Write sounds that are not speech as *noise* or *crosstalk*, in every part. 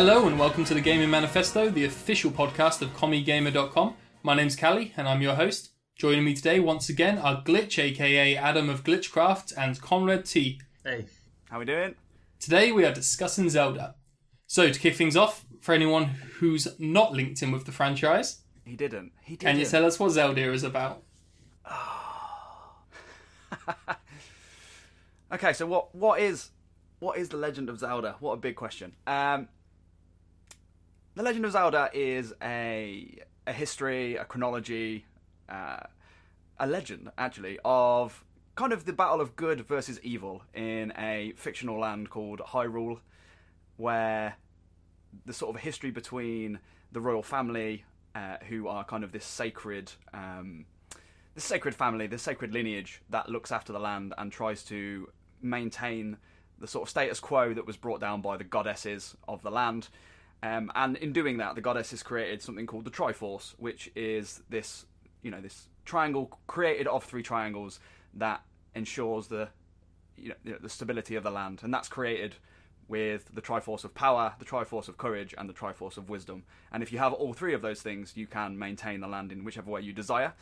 Hello and welcome to the Gaming Manifesto, the official podcast of CommieGamer.com. My name's Callie and I'm your host. Joining me today once again are Glitch, aka Adam of Glitchcraft, and Conrad T. Hey. How we doing? Today we are discussing Zelda. So to kick things off, for anyone who's not linked in with the franchise, He didn't. He didn't. can you tell us what Zelda is about? *laughs* Okay, so what what is what is the Legend of Zelda? What a big question. Um, the Legend of Zelda is a a history, a chronology, uh, a legend actually of kind of the battle of good versus evil in a fictional land called Hyrule, where the sort of history between the royal family, uh, who are kind of this sacred. Um, the sacred family, the sacred lineage that looks after the land and tries to maintain the sort of status quo that was brought down by the goddesses of the land. Um, and in doing that, the goddess has created something called the Triforce, which is this, you know, this triangle created of three triangles that ensures the, you know, the stability of the land, and that's created with the Triforce of power, the Triforce of courage, and the Triforce of wisdom. And if you have all three of those things, you can maintain the land in whichever way you desire.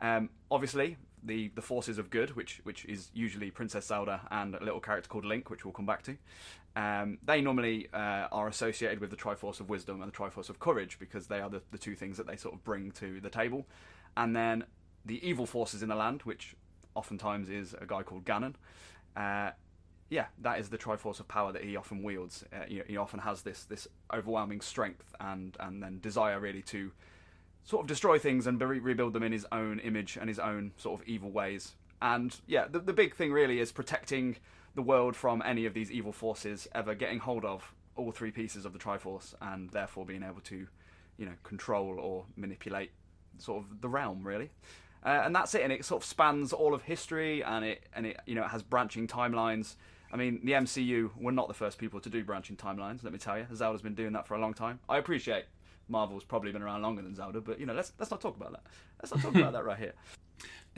Um, obviously, the the forces of good, which which is usually Princess Zelda and a little character called Link, which we'll come back to. Um, they normally uh, are associated with the Triforce of Wisdom and the Triforce of Courage because they are the, the two things that they sort of bring to the table. And then the evil forces in the land, which oftentimes is a guy called Ganon. Uh, yeah, that is the Triforce of power that he often wields. Uh, he, he often has this this overwhelming strength and and then desire really to sort of destroy things and re- rebuild them in his own image and his own sort of evil ways. And yeah, the, the big thing really is protecting the world from any of these evil forces ever getting hold of all three pieces of the Triforce and therefore being able to, you know, control or manipulate sort of the realm really. Uh, and that's it, and it sort of spans all of history, and it and it you know it has branching timelines. I mean, the MCU were not the first people to do branching timelines. Let me tell you, Zelda's been doing that for a long time. I appreciate Marvel's probably been around longer than Zelda, but you know, let's let's not talk about that. Let's not talk about *laughs* that right here.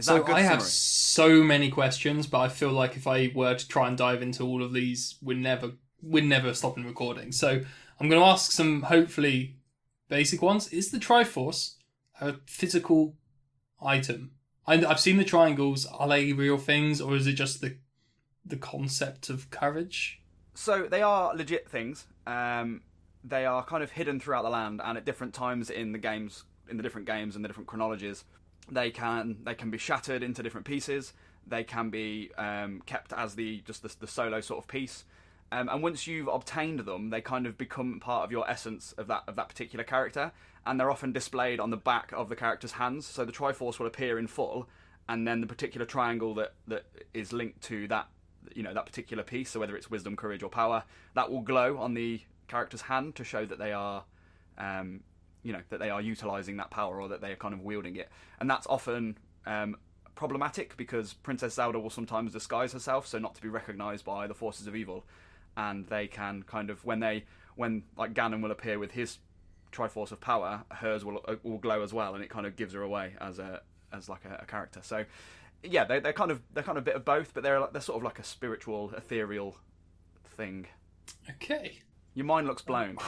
Is that So I have summary? so many questions, but I feel like if I were to try and dive into all of these, we're never we're never stopping recording. So I'm going to ask some hopefully basic ones. Is the Triforce a physical item? I, I've seen the triangles. Are they real things, or is it just the the concept of courage? So they are legit things. Um, they are kind of hidden throughout the land, and at different times in the games, in the different games and the different chronologies, they can they can be shattered into different pieces. They can be um, kept as the just the, the solo sort of piece. Um, and once you've obtained them, they kind of become part of your essence of that of that particular character, and they're often displayed on the back of the character's hands. So the Triforce will appear in full, and then the particular triangle that, that is linked to that you know that particular piece. So whether it's wisdom, courage, or power, that will glow on the character's hand to show that they are, um, you know, that they are utilizing that power or that they are kind of wielding it. And that's often um, problematic because Princess Zelda will sometimes disguise herself so not to be recognized by the forces of evil, and they can kind of when they when like Ganon will appear with his Triforce of power, hers will uh, will glow as well, and it kind of gives her away as a as like a, a character. So yeah, they, they're kind of they're kind of a bit of both, but they're they're sort of like a spiritual, ethereal thing. Okay. Your mind looks blown.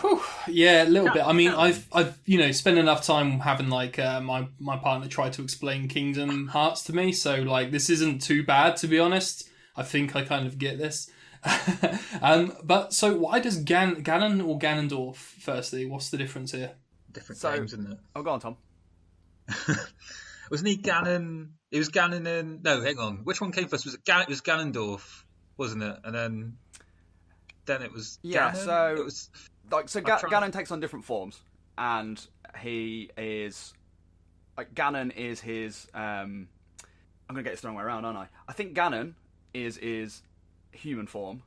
Yeah, a little bit. I mean, I've I've you know spent enough time having like uh, my my partner try to explain Kingdom Hearts to me, so like this isn't too bad to be honest. I think I kind of get this. *laughs* um, but so why does Gan- Ganon or Ganondorf? Firstly, what's the difference here? Different So- games, isn't it? Oh, go on, Tom. *laughs* Wasn't he Ganon? It was Ganon and no, hang on. Which one came first? Was it Gan- It was Ganondorf, wasn't it? And then, then it was Yeah, Ganon? so- it was Like so, Ga- trying- Ganon takes on different forms, and he is like Ganon is his. Um, I'm gonna get this the wrong way around, aren't I? I think Ganon is is human form.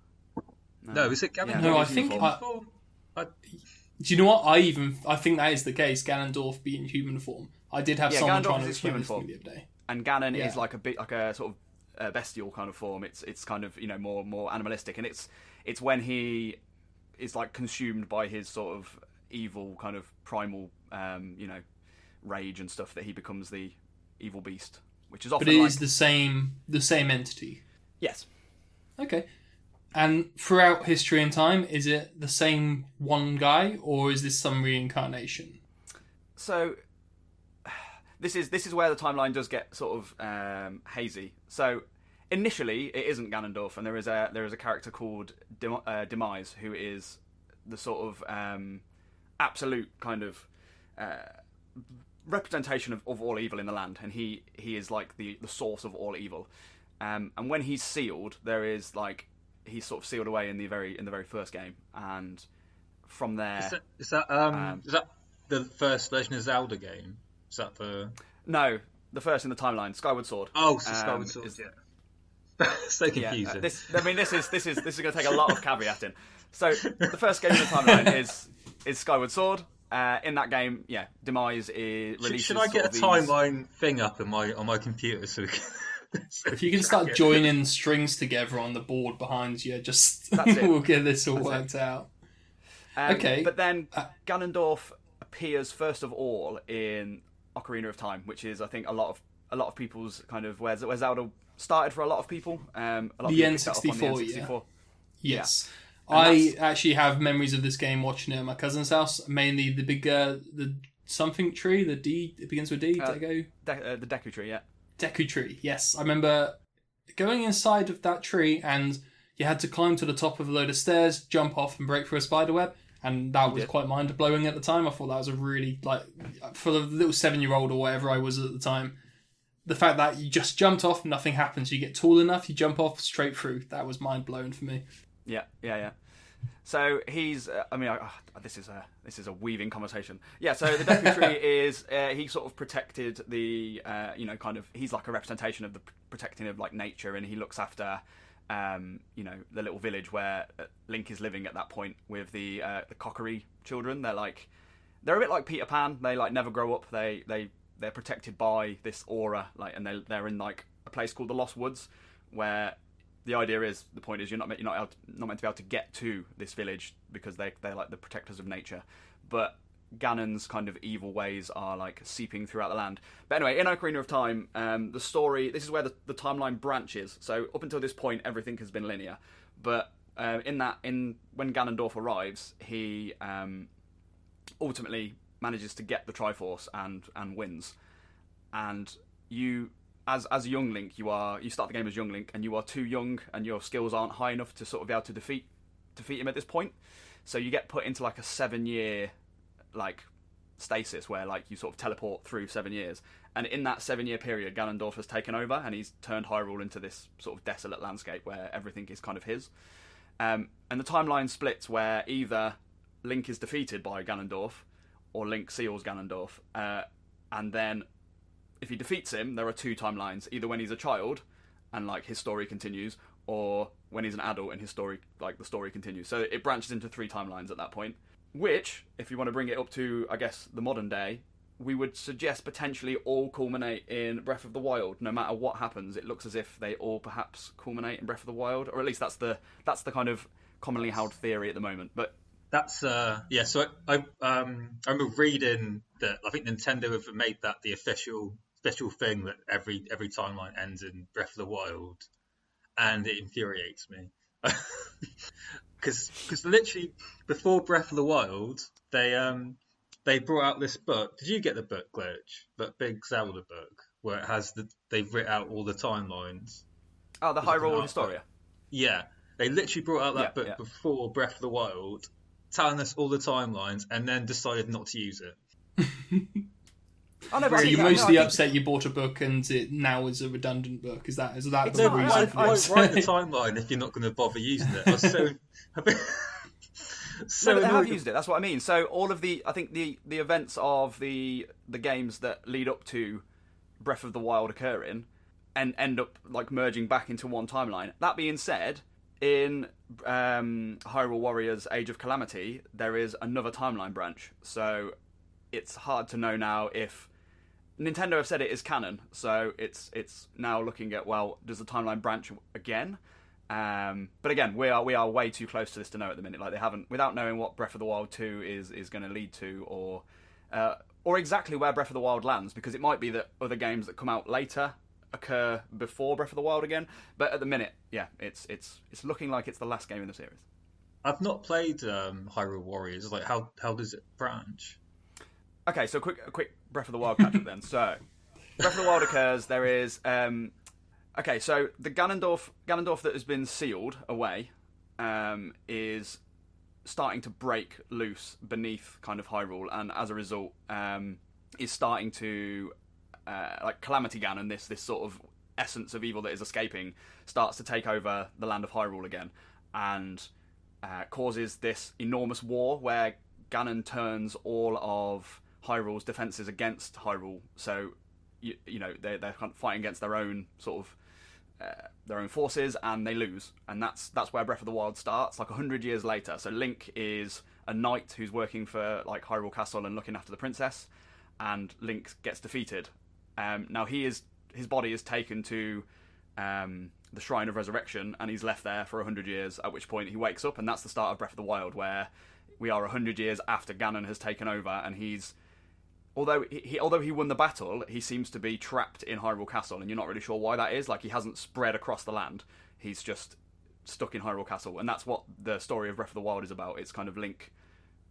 no, is it Ganon? Yeah, No, I think I- I, Do you know what? I even I think that is the case. Ganondorf being human form. I did have Yeah, someone Ganondorf trying to explain human this to me form. the other day. and Ganon Yeah. is like a bit like a sort of uh, bestial kind of form. It's it's kind of you know more more animalistic, and it's it's when he is like consumed by his sort of evil kind of primal um, you know rage and stuff that he becomes the evil beast, which is often But it like is the same the same entity. yes, Okay. And throughout history and time, is it the same one guy, or is this some reincarnation? So *sighs* this is this is where the timeline does get sort of um, hazy. So initially, it isn't Ganondorf, and there is a there is a character called Dem- uh, Demise who is the sort of um, absolute kind of uh, representation of, of all evil in the land, and he he is like the the source of all evil. Um, and when he's sealed, there is like he's sort of sealed away in the very in the very first game, and from there, Is that, is that um, Um, is that the first Legend of Zelda game? Is that the no, the first in the timeline, Skyward Sword. oh, so Um, Skyward Sword? is- Yeah. *laughs* so Yeah, confusing. uh, this I mean this is this is this is going to take a lot of caveating. So the first game in the timeline is is Skyward Sword. Uh, in that game, yeah, Demise is should, releases. should I get a these- timeline thing up in my on my computer so we can? so *laughs* If you can start get- joining strings together on the board behind you, just That's it. *laughs* we'll get this all That's it. worked out. Um, Okay. But then Uh, Ganondorf appears first of all in Ocarina of Time, which is I think a lot of a lot of people's kind of where, where Zelda started for a lot of people. Um, a lot The of people picked that up on N64, the N64. Yes. And I actually have memories of this game watching it at my cousin's house. Mainly the big, uh, the something tree, the D, it begins with D, Uh, Dego. De- uh, the Deku Tree, yeah. Deku tree. Yes, I remember going inside of that tree, and you had to climb to the top of a load of stairs, jump off, and break through a spider web. And that was quite mind blowing at the time. I thought that was a really like for the little seven year old or whatever I was at the time. The fact that you just jumped off, nothing happens. You get tall enough, you jump off straight through. That was mind blowing for me. Yeah, yeah, yeah. So he's. Uh, I mean, ah, this is a this is a weaving conversation. Yeah. So the Deku Tree *laughs* is uh, he sort of protected the uh, you know kind of he's like a representation of the protecting of like nature, and he looks after um, you know the little village where uh, Link is living at that point with the uh, the Kokiri children. They're like they're a bit like Peter Pan. They like never grow up. They they they're protected by this aura, like, and they they're in like a place called the Lost Woods, where the idea is the point is you're not meant, you're not, to- not meant to be able to get to this village because they they're like the protectors of nature, but Ganon's kind of evil ways are like seeping throughout the land. But anyway, in Ocarina of Time, um, the story this is where the, the timeline branches. So up until this point, everything has been linear, but uh, in that in when Ganondorf arrives, he um, ultimately manages to get the Triforce and and wins. And you, as as a young Link, you are you start the game as young Link, and you are too young, and your skills aren't high enough to sort of be able to defeat defeat him at this point. So you get put into like a seven year like stasis where like you sort of teleport through seven years. And in that seven year period, Ganondorf has taken over and he's turned Hyrule into this sort of desolate landscape where everything is kind of his. Um, and the timeline splits where either Link is defeated by Ganondorf or Link seals Ganondorf. Uh, and then if he defeats him, there are two timelines either when he's a child and like his story continues, or when he's an adult and his story, like the story continues. So it branches into three timelines at that point. Which, if you want to bring it up to, I guess, the modern day, we would suggest potentially all culminate in Breath of the Wild. No matter what happens, it looks as if they all perhaps culminate in Breath of the Wild, or at least that's the that's the kind of commonly held theory at the moment. But That's uh yeah. So I, I um I remember reading that I think Nintendo have made that the official official thing that every every timeline ends in Breath of the Wild, and it infuriates me *laughs* because because literally before Breath of the Wild they um they brought out this book. Did you get the book, Glitch? That big Zelda book where it has the they've written out all the timelines. oh, the Hyrule? Historia. Yeah, they literally brought out that Yeah, book yeah. before Breath of the Wild, telling us all the timelines, and then decided not to use it. *laughs* No, So you're no, I mostly think- upset you bought a book and it now is a redundant book. Is that is that It's the not, reason? I- for I- Why write the timeline if you're not going to bother using it? I was so, *laughs* so no, they have used it. That's what I mean. So all of the, I think the the events of the the games that lead up to Breath of the Wild occurring, and end up like merging back into one timeline. That being said, in um, Hyrule Warriors: Age of Calamity, there is another timeline branch. So it's hard to know now if Nintendo have said it is canon. So it's it's now looking at well, does the timeline branch again? Um, but again, we are we are way too close to this to know at the minute. Like they haven't, without knowing what Breath of the Wild two is is going to lead to, or uh, or exactly where Breath of the Wild lands, because it might be that other games that come out later occur before Breath of the Wild again. But at the minute, yeah, it's it's it's looking like it's the last game in the series. I've not played um, Hyrule Warriors. Like, how how does it branch? Okay, so quick a quick Breath of the Wild catch up then. *laughs* So Breath of the Wild occurs. There is um, okay, so the Ganondorf Ganondorf that has been sealed away um, is starting to break loose beneath kind of Hyrule, and as a result, um, is starting to uh, like Calamity Ganon, this this sort of essence of evil that is escaping, starts to take over the land of Hyrule again, and uh, causes this enormous war where Ganon turns all of Hyrule's defenses against Hyrule. So, you, you know, they're, they're fighting against their own sort of uh, their own forces, and they lose. And that's that's where Breath of the Wild starts, like hundred years later. So Link is a knight who's working for like Hyrule Castle and looking after the princess, and Link gets defeated. Um, now he is his body is taken to um, the Shrine of Resurrection, and he's left there for hundred years. At which point he wakes up, and that's the start of Breath of the Wild, where we are hundred years after Ganon has taken over, and he's although he, although he won the battle, he seems to be trapped in Hyrule Castle, and you're not really sure why that is. Like he hasn't spread across the land; he's just stuck in Hyrule Castle, and that's what the story of Breath of the Wild is about. It's kind of Link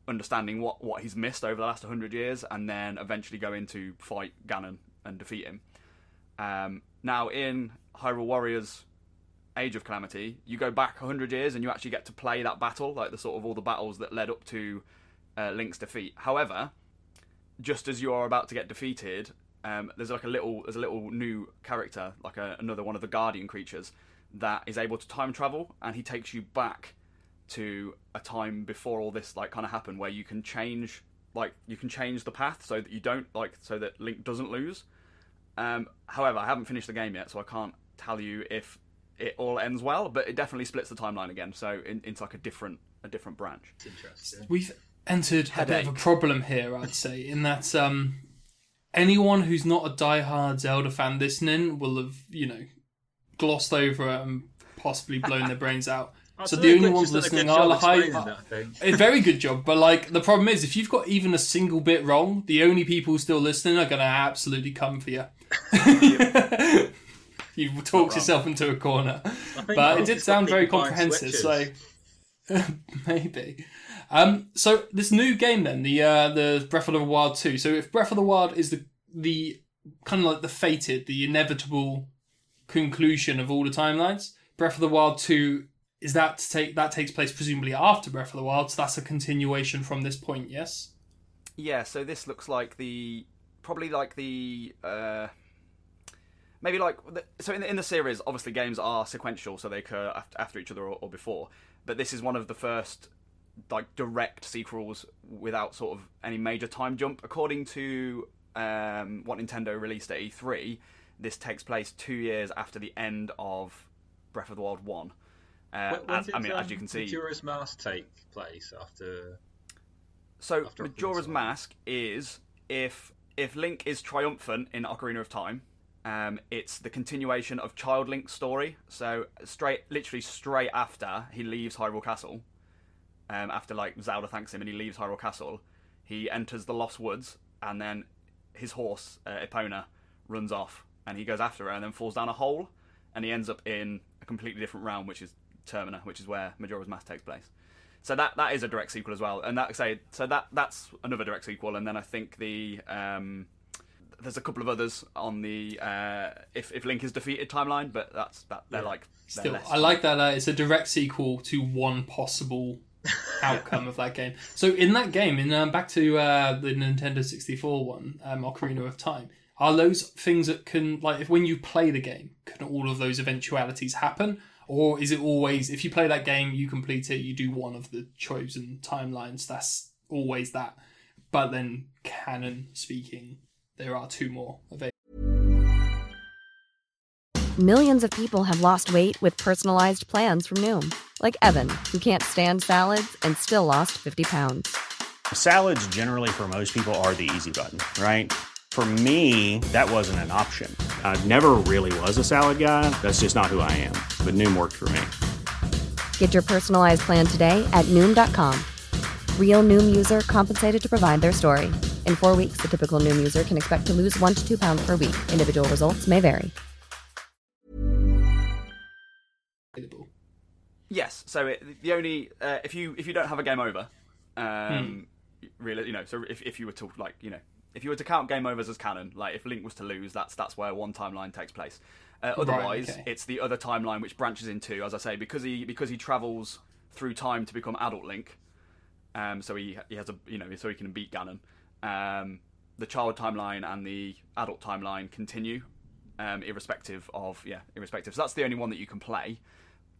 understanding what what he's missed over the last hundred years, and then eventually going to fight Ganon and defeat him. Um, now, in Hyrule Warriors Age of Calamity, you go back 100 years and you actually get to play that battle, like the sort of all the battles that led up to uh, Link's defeat. However, just as you are about to get defeated, um, there's like a little there's a little new character, like a, another one of the Guardian creatures, that is able to time travel, and he takes you back to a time before all this like kind of happened, where you can change like you can change the path so that you don't like so that Link doesn't lose. Um, however, I haven't finished the game yet, so I can't tell you if it all ends well, but it definitely splits the timeline again, so in, into like a different a different branch. It's interesting. We've entered Headache. a bit of a problem here, I'd say, in that um, anyone who's not a diehard Zelda fan listening will have, you know, glossed over it and possibly blown their brains out. So the only ones has done a listening are the high. that. A very good job, but like the problem is, if you've got even a single bit wrong, the only people still listening are going to absolutely come for *laughs* you. You've talked yourself into a corner, but it did sound very comprehensive. So *laughs* maybe. Um, so this new game then, the uh, the Breath of the Wild two. So if Breath of the Wild is the the kind of like the fated, the inevitable conclusion of all the timelines, Breath of the Wild two is that to take that takes place presumably after Breath of the Wild. So that's a continuation from this point. Yes. Yeah, so this looks like the probably like the uh, maybe like the, so in the, in the series. Obviously, games are sequential, so they occur after, after each other or, or before. But this is one of the first like direct sequels without sort of any major time jump. According to um, what Nintendo released at E3, this takes place two years after the end of Breath of the Wild One. Uh, When- when as, did, I mean, as um, you can see, Majora's Mask take place after. So after Majora's Ocarina of Time. Mask is if if Link is triumphant in Ocarina of Time, um, it's the continuation of Child Link's story. So straight, literally straight after he leaves Hyrule Castle, um, after like Zelda thanks him and he leaves Hyrule Castle, he enters the Lost Woods and then his horse uh, Epona runs off and he goes after her and then falls down a hole and he ends up in a completely different realm, which is Termina, which is where Majora's Mask takes place. So that that is a direct sequel as well, and that say so that that's another direct sequel, and then I think the um, there's a couple of others on the uh, if if Link is defeated timeline, but that's that they're Yeah. like they're Still, less. I like that. Uh, it's a direct sequel to one possible *laughs* outcome of that game. So in that game, in um, back to uh, the Nintendo 64 one, um, Ocarina of Time, are those things that can like if when you play the game, can all of those eventualities happen? Or is it always if you play that game, you complete it, you do one of the chosen timelines. That's always that. But then, canon speaking, there are two more available. Millions of people have lost weight with personalized plans from Noom, like Evan, who can't stand salads and still lost 50 pounds. Salads, generally, for most people, are the easy button, right? For me, that wasn't an option. I never really was a salad guy. That's just not who I am. But Noom worked for me. Get your personalized plan today at Noom.com. Real Noom user compensated to provide their story. In four weeks, the typical Noom user can expect to lose one to two pounds per week. Individual results may vary. Yes. So it, the only uh, if you if you don't have a game over, um, really, you know, so if if you were to like, you know, if you were to count game overs as canon, like if Link was to lose, that's that's where one timeline takes place. Uh, otherwise, okay. it's the other timeline which branches into, as I say, because he because he travels through time to become adult Link. Um, so he he has a you know so he can beat Ganon. Um, the child timeline and the adult timeline continue, um, irrespective of yeah, irrespective. So that's the only one that you can play.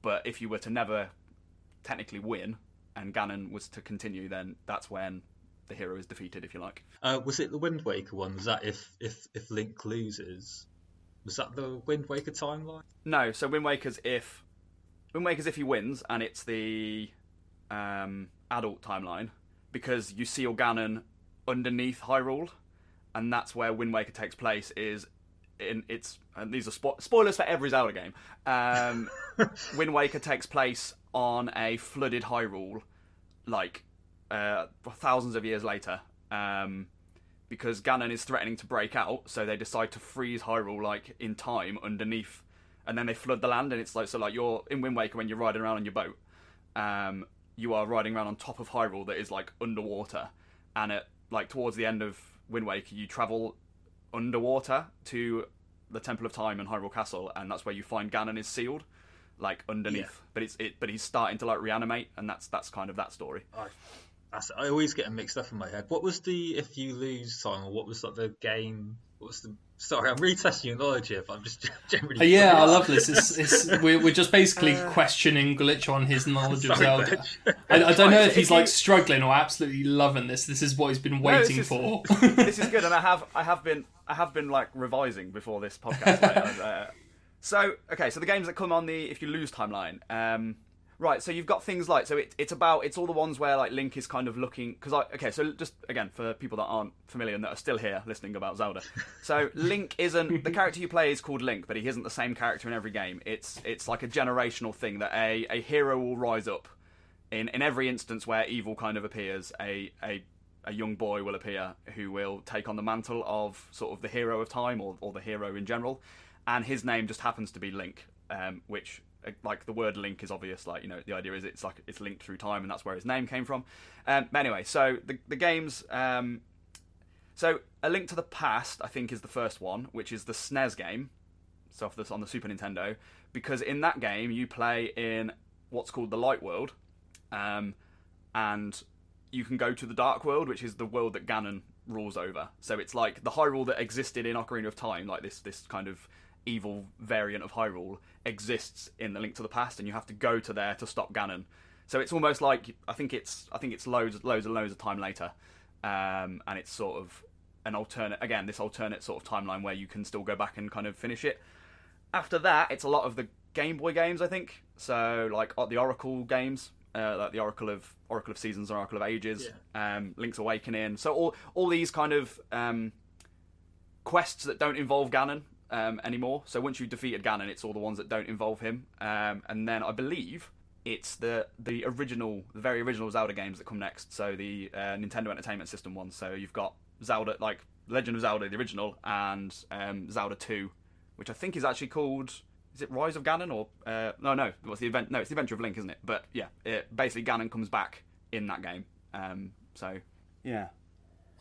But if you were to never technically win and Ganon was to continue, then that's when the hero is defeated, if you like. Uh, was it the Wind Waker one? Was that if if if Link loses? Was that the Wind Waker timeline? No, so Wind Waker's if Wind Waker's if he wins, and it's the um, adult timeline because you seal Ganon underneath Hyrule, and that's where Wind Waker takes place. Is in it's and these are spo- spoilers for every Zelda game. Um, *laughs* Wind Waker takes place on a flooded Hyrule, like uh, thousands of years later. Um, because Ganon is threatening to break out, so they decide to freeze Hyrule like in time underneath, and then they flood the land, and it's like so like you're in Wind Waker when you're riding around on your boat, um, you are riding around on top of Hyrule that is like underwater, and at like towards the end of Wind Waker you travel underwater to the Temple of Time and Hyrule Castle, and that's where you find Ganon is sealed, like underneath, Yeah. but it's it but he's starting to like reanimate, and that's that's kind of that story. I, I always get them mixed up in my head. What was the if you lose time, or what was like the game? What was the? Sorry, I'm retesting your knowledge here, but I'm just *laughs* generally. Uh, yeah, I love this. It's, it's, we're, we're just basically questioning Glitch on his knowledge of Sorry, Zelda. Glitch. I, I don't know if he's like struggling or absolutely loving this. This is what he's been No, this waiting is- for. *laughs* this is good, and I have I have been I have been like revising before this podcast. like, *laughs* uh, so okay, so the games that come on the if you lose timeline, um, right? So you've got things like so it, it's about it's all the ones where like Link is kind of looking because I okay so just again for people that aren't familiar and that are still here listening about Zelda, *laughs* so Link isn't the character you play is called Link, but he isn't the same character in every game. It's it's like a generational thing that a a hero will rise up in in every instance where evil kind of appears, a a a young boy will appear who will take on the mantle of sort of the hero of time or, or the hero in general, and his name just happens to be Link, um, which like the word link is obvious. Like you know, the idea is it's like it's linked through time, and that's where his name came from. Um, but anyway, so the the games. Um, so a link to the past, I think, is the first one, which is the SNES game. So this on the Super Nintendo, because in that game you play in what's called the Light World, um, and you can go to the Dark World, which is the world that Ganon rules over. So it's like the high Hyrule that existed in Ocarina of Time, like this this kind of evil variant of Hyrule exists in the Link to the Past, and you have to go to there to stop Ganon. So it's almost like I think it's I think it's loads loads and loads of time later, um, and it's sort of an alternate again this alternate sort of timeline where you can still go back and kind of finish it. After that, it's a lot of the Game Boy games, I think. So like uh, the Oracle games, uh, like the Oracle of Oracle of Seasons and Oracle of Ages, um, Link's Awakening. So all all these kind of um, quests that don't involve Ganon um, anymore. So once you've defeated Ganon, it's all the ones that don't involve him. Um, and then I believe it's the the original, the very original Zelda games that come next. So the uh, Nintendo Entertainment System ones. So you've got Zelda, like Legend of Zelda, the original, and um, Zelda Two, which I think is actually called. Is it Rise of Ganon or uh, no? No, what's the event? No, it's the Adventure of Link, isn't it? But yeah, it, basically Ganon comes back in that game. Um, so yeah,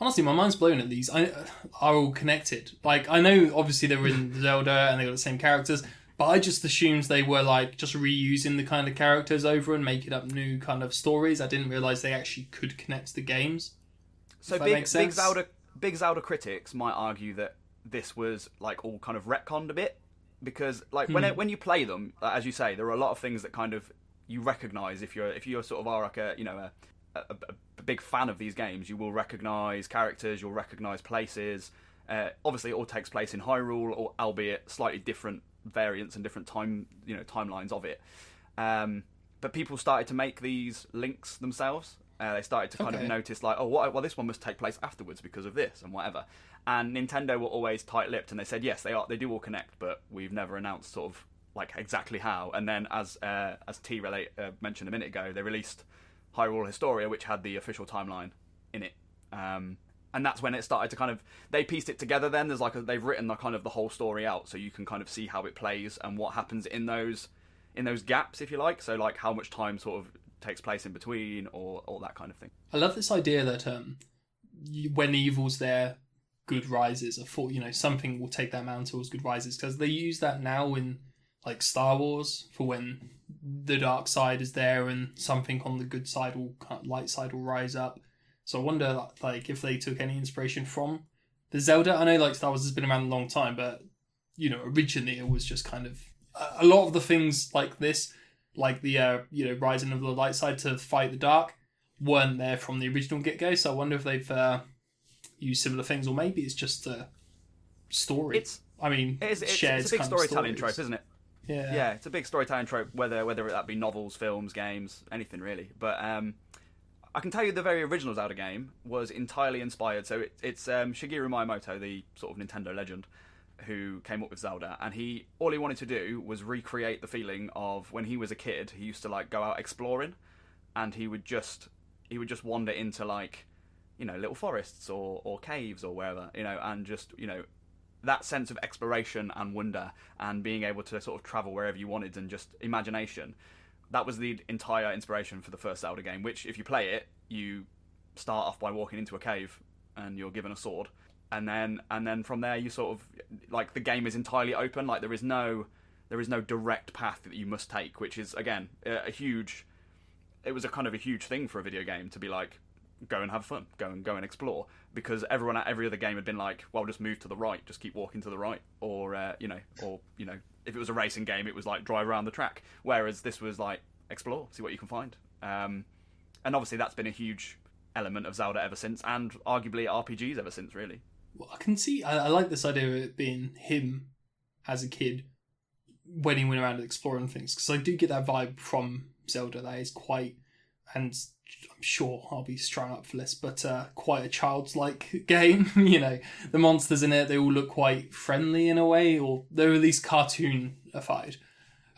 Honestly, my mind's blown at these. I are all connected. Like I know, obviously they were in *laughs* Zelda and they got the same characters, but I just assumed they were like just reusing the kind of characters over and making up new kind of stories. I didn't realize they actually could connect the games. So big, big. Zelda, big Zelda critics might argue that this was like all kind of retconned a bit because, like, when hmm. it, when you play them, as you say, there are a lot of things that kind of you recognise if you're if you're sort of are like a you know a, a, a big fan of these games, you will recognise characters, you'll recognise places. Uh, obviously, it all takes place in Hyrule, or albeit slightly different variants and different time you know timelines of it. Um, but people started to make these links themselves. Uh, they started to kind Okay. of notice, like, oh, what, well, this one must take place afterwards because of this and whatever. And Nintendo were always tight-lipped, and they said, yes, they are, they do all connect, but we've never announced sort of like exactly how. And then, as uh, as T relate, uh, mentioned a minute ago, they released Hyrule Historia, which had the official timeline in it. Um, and that's when it started to kind of they pieced it together. Then there's like a, they've written the kind of the whole story out, so you can kind of see how it plays and what happens in those in those gaps, if you like. So like how much time sort of takes place in between, or all that kind of thing. I love this idea that um, you, when evil's there, good rises. I thought you know something will take that mantle as good rises because they use that now in like Star Wars for when the dark side is there and something on the good side will light side will rise up. So I wonder like if they took any inspiration from the Zelda. I know like Star Wars has been around a long time, but you know originally it was just kind of a lot of the things like this, like the uh, you know rising of the light side to fight the dark, weren't there from the original get go. So I wonder if they've uh, used similar things, or maybe it's just a story. It's I mean, it's, it's, shared it's a big kind storytelling trope, isn't it? Yeah, Yeah, it's a big storytelling trope, whether whether that be novels, films, games, anything really. But um, I can tell you the very original Zelda game was entirely inspired. So it, it's um, Shigeru Miyamoto, the sort of Nintendo legend, who came up with Zelda, and he all he wanted to do was recreate the feeling of when he was a kid. He used to like go out exploring, and he would just he would just wander into like you know little forests or or caves or wherever you know, and just you know that sense of exploration and wonder and being able to sort of travel wherever you wanted and just imagination that was the entire inspiration for the first Zelda game which if you play it you start off by walking into a cave and you're given a sword and then and then from there you sort of like the game is entirely open like there is no there is no direct path that you must take which is again a, a huge it was a kind of a huge thing for a video game to be like go and have fun, go and go and explore. Because everyone at every other game had been like, well, just move to the right, just keep walking to the right, or uh, you know, or you know, if it was a racing game, it was like drive around the track. Whereas this was like explore, see what you can find. Um, and obviously, that's been a huge element of Zelda ever since, and arguably RPGs ever since, really. Well, I can see. I, I like this idea of it being him as a kid when he went around exploring things because I do get that vibe from Zelda. That is quite, and I'm sure I'll be strung up for this, but uh, quite a childlike *laughs* game. *laughs* you know, the monsters in it they all look quite friendly in a way, or they're at least cartoonified.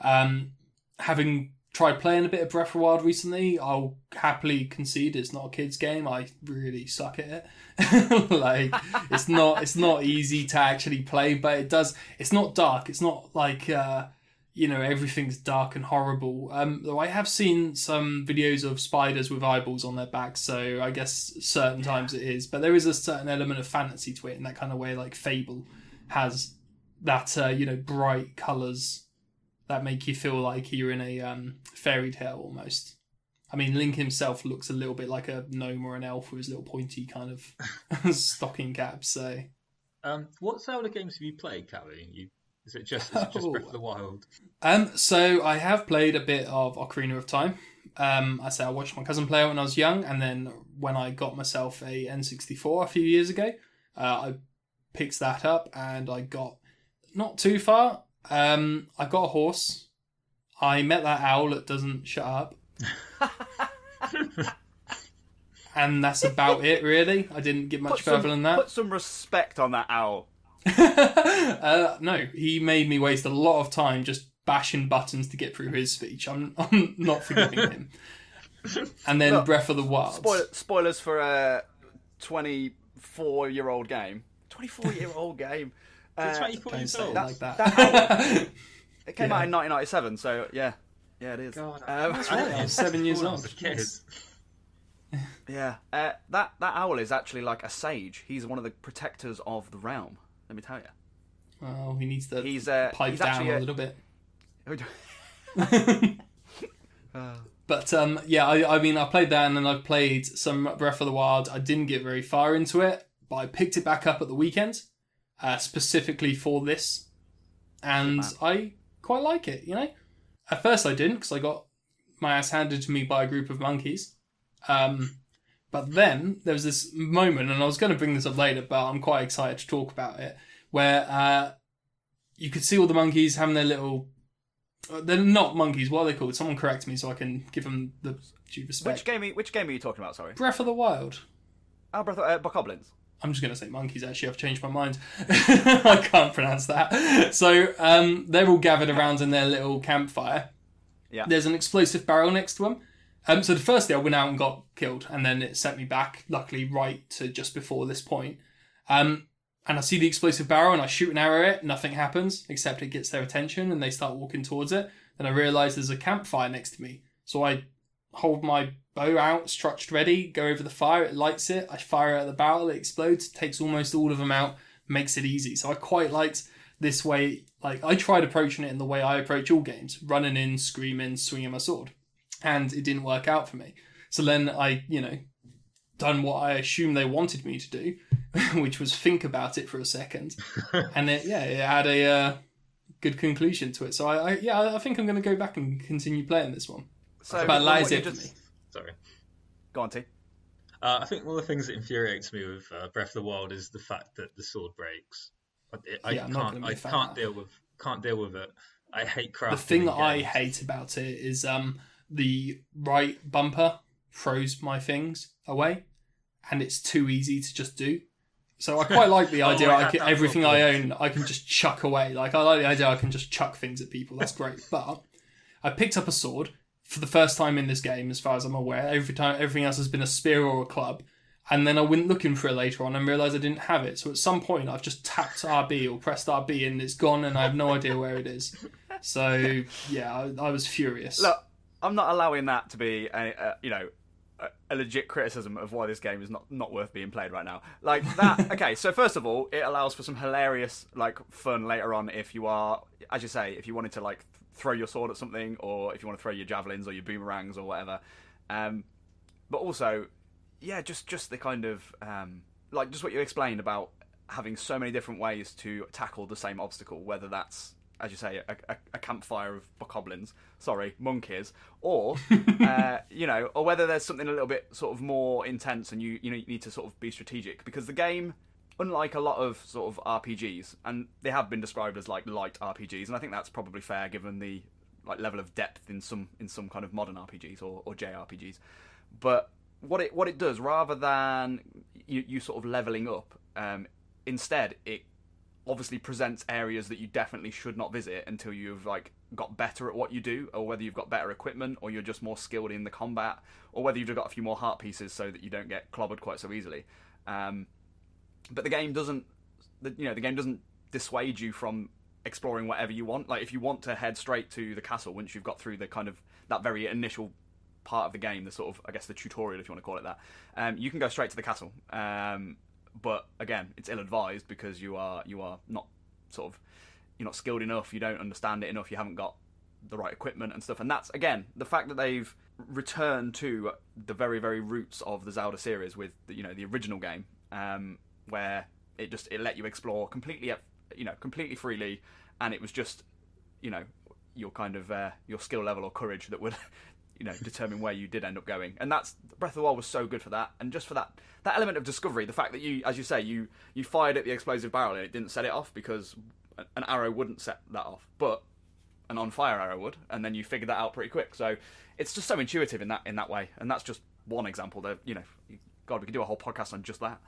Um, having tried playing a bit of Breath of Wild recently, I'll happily concede it's not a kids' game. I really suck at it. *laughs* like it's not it's not easy to actually play, but it does. It's not dark. It's not like. Uh, you know everything's dark and horrible. Um, though I have seen some videos of spiders with eyeballs on their backs, so I guess certain times it is. But there is a certain element of fantasy to it in that kind of way, like Fable has that uh, you know bright colours that make you feel like you're in a um, fairy tale almost. I mean, Link himself looks a little bit like a gnome or an elf with his little pointy kind of *laughs* *laughs* stocking cap. So, Um, what Zelda games have you played, Callie? You, is it just, is it just Oh. Breath of the Wild? Um, so I have played a bit of Ocarina of Time. Um, I say I watched my cousin play it when I was young, and then when I got myself a N64 a few years ago, uh, I picked that up and I got not too far. Um, I got a horse. I met that owl that doesn't shut up. *laughs* and that's about it, really. I didn't get much Put further some, than that. put some respect on that owl. *laughs* uh, no, he made me waste a lot of time just bashing buttons to get through his speech. I'm, *laughs* I'm not forgiving him. *laughs* And then Look, Breath of the Wild. Spoil, spoilers for a 24 year old game. 24 year old game. Uh, It's 24 Don't years it old. like that. that It came Yeah. out in 1997, so yeah. Yeah, it is. God, Um, that's right, I was seven years old. was a kid. Yes. Yeah, uh, that that owl is actually like a sage. He's one of the protectors of the realm. Let me tell you. oh, he needs to He's, uh, pipe he's down a a- little bit. Uh, *laughs* But um, yeah, I, I mean, I played that and then I've played some Breath of the Wild. I didn't get very far into it, but I picked it back up at the weekend, uh, specifically for this, and I quite like it. You know, at first I didn't because I got my ass handed to me by a group of monkeys. Um, but then there was this moment, and I was going to bring this up later, but I'm quite excited to talk about it, where uh, you could see all the monkeys having their little. uh, They're not monkeys. What are they called? Someone correct me so I can give them the due respect. which game? Are, which game are you talking about? Sorry. Breath of the Wild. Oh, Breath of, uh, Bokoblins. I'm just going to say monkeys. Actually, I've changed my mind. *laughs* I can't pronounce that. So um, they're all gathered around in their little campfire. Yeah. There's an explosive barrel next to them. Um, so the first day I went out and got killed, and then it sent me back, luckily, right to just before this point. Um, and I see the explosive barrel, and I shoot an arrow at it. Nothing happens except it gets their attention, and they start walking towards it. Then I realise there's a campfire next to me, so I hold my bow out, stretched ready, go over the fire, it lights it, I fire at the barrel, it explodes, takes almost all of them out, makes it easy. So I quite liked this way. Like I tried approaching it in the way I approach all games, running in, screaming, swinging my sword, and it didn't work out for me. So then I, you know, done what I assumed they wanted me to do, *laughs* which was think about it for a second, *laughs* and it yeah it had a uh, good conclusion to it. So I, I yeah I think I'm going to go back and continue playing this one. So About from lies what you it for me. Sorry. Go on, T. Uh, I think one of the things that infuriates me with uh, Breath of the Wild is the fact that the sword breaks. I, I Yeah, I'm can't. gonna be I a fan can't deal with. Can't deal with it. I hate crafting. the thing in I hate about it is um the right bumper throws my things away, and it's too easy to just do. So I quite like the *laughs* Oh, idea. I I can, everything I own, I can just chuck away. Like I like the idea. I can just chuck things at people. That's great. But I picked up a sword for the first time in this game, as far as I'm aware. Every time, everything else has been a spear or a club. And then I went looking for it later on and realised I didn't have it. So at some point, I've just tapped RB or pressed RB and it's gone, and I have no idea where it is. So yeah, I, I was furious. Look, I'm not allowing that to be a, a you know a, legit criticism of why this game is not not worth being played right now. Like that. *laughs* okay, so first of all, it allows for some hilarious like fun later on if you are, as you say, if you wanted to like throw your sword at something, or if you want to throw your javelins or your boomerangs or whatever. Um, but also, yeah, just just the kind of um, like just what you explained about having so many different ways to tackle the same obstacle, whether that's as you say, a, a, a campfire of bokoblins, sorry, monkeys, or *laughs* uh, you know, or whether there's something a little bit sort of more intense, and you you know you need to sort of be strategic. Because the game, unlike a lot of sort of RPGs, and they have been described as like light RPGs, and I think that's probably fair given the like level of depth in some in some kind of modern RPGs or, or JRPGs, but what it what it does rather than you, you sort of leveling up, um, instead it obviously presents areas that you definitely should not visit until you've like got better at what you do or whether you've got better equipment or you're just more skilled in the combat or whether you've got a few more heart pieces so that you don't get clobbered quite so easily. Um, but the game doesn't the, you know the game doesn't dissuade you from exploring whatever you want. Like if you want to head straight to the castle once you've got through the kind of that very initial part of the game the sort of i guess the tutorial if you want to call it that um, you can go straight to the castle. Um, but again, it's ill advised because you are you are not sort of you're not skilled enough, you don't understand it enough, you haven't got the right equipment and stuff. And that's again the fact that they've returned to the very very roots of the Zelda series with the, you know the original game, um, where it just it let you explore completely you know completely freely, and it was just you know your kind of uh, your skill level or courage that would you know determine where you did end up going. And that's breath of the wild was so good for that. And just for that that element of discovery the fact that you as you say you you fired at the explosive barrel and it didn't set it off because an arrow wouldn't set that off but an on fire arrow would and then you figured that out pretty quick. So it's just so intuitive in that in that way. And that's just one example that you know god we could do a whole podcast on just that.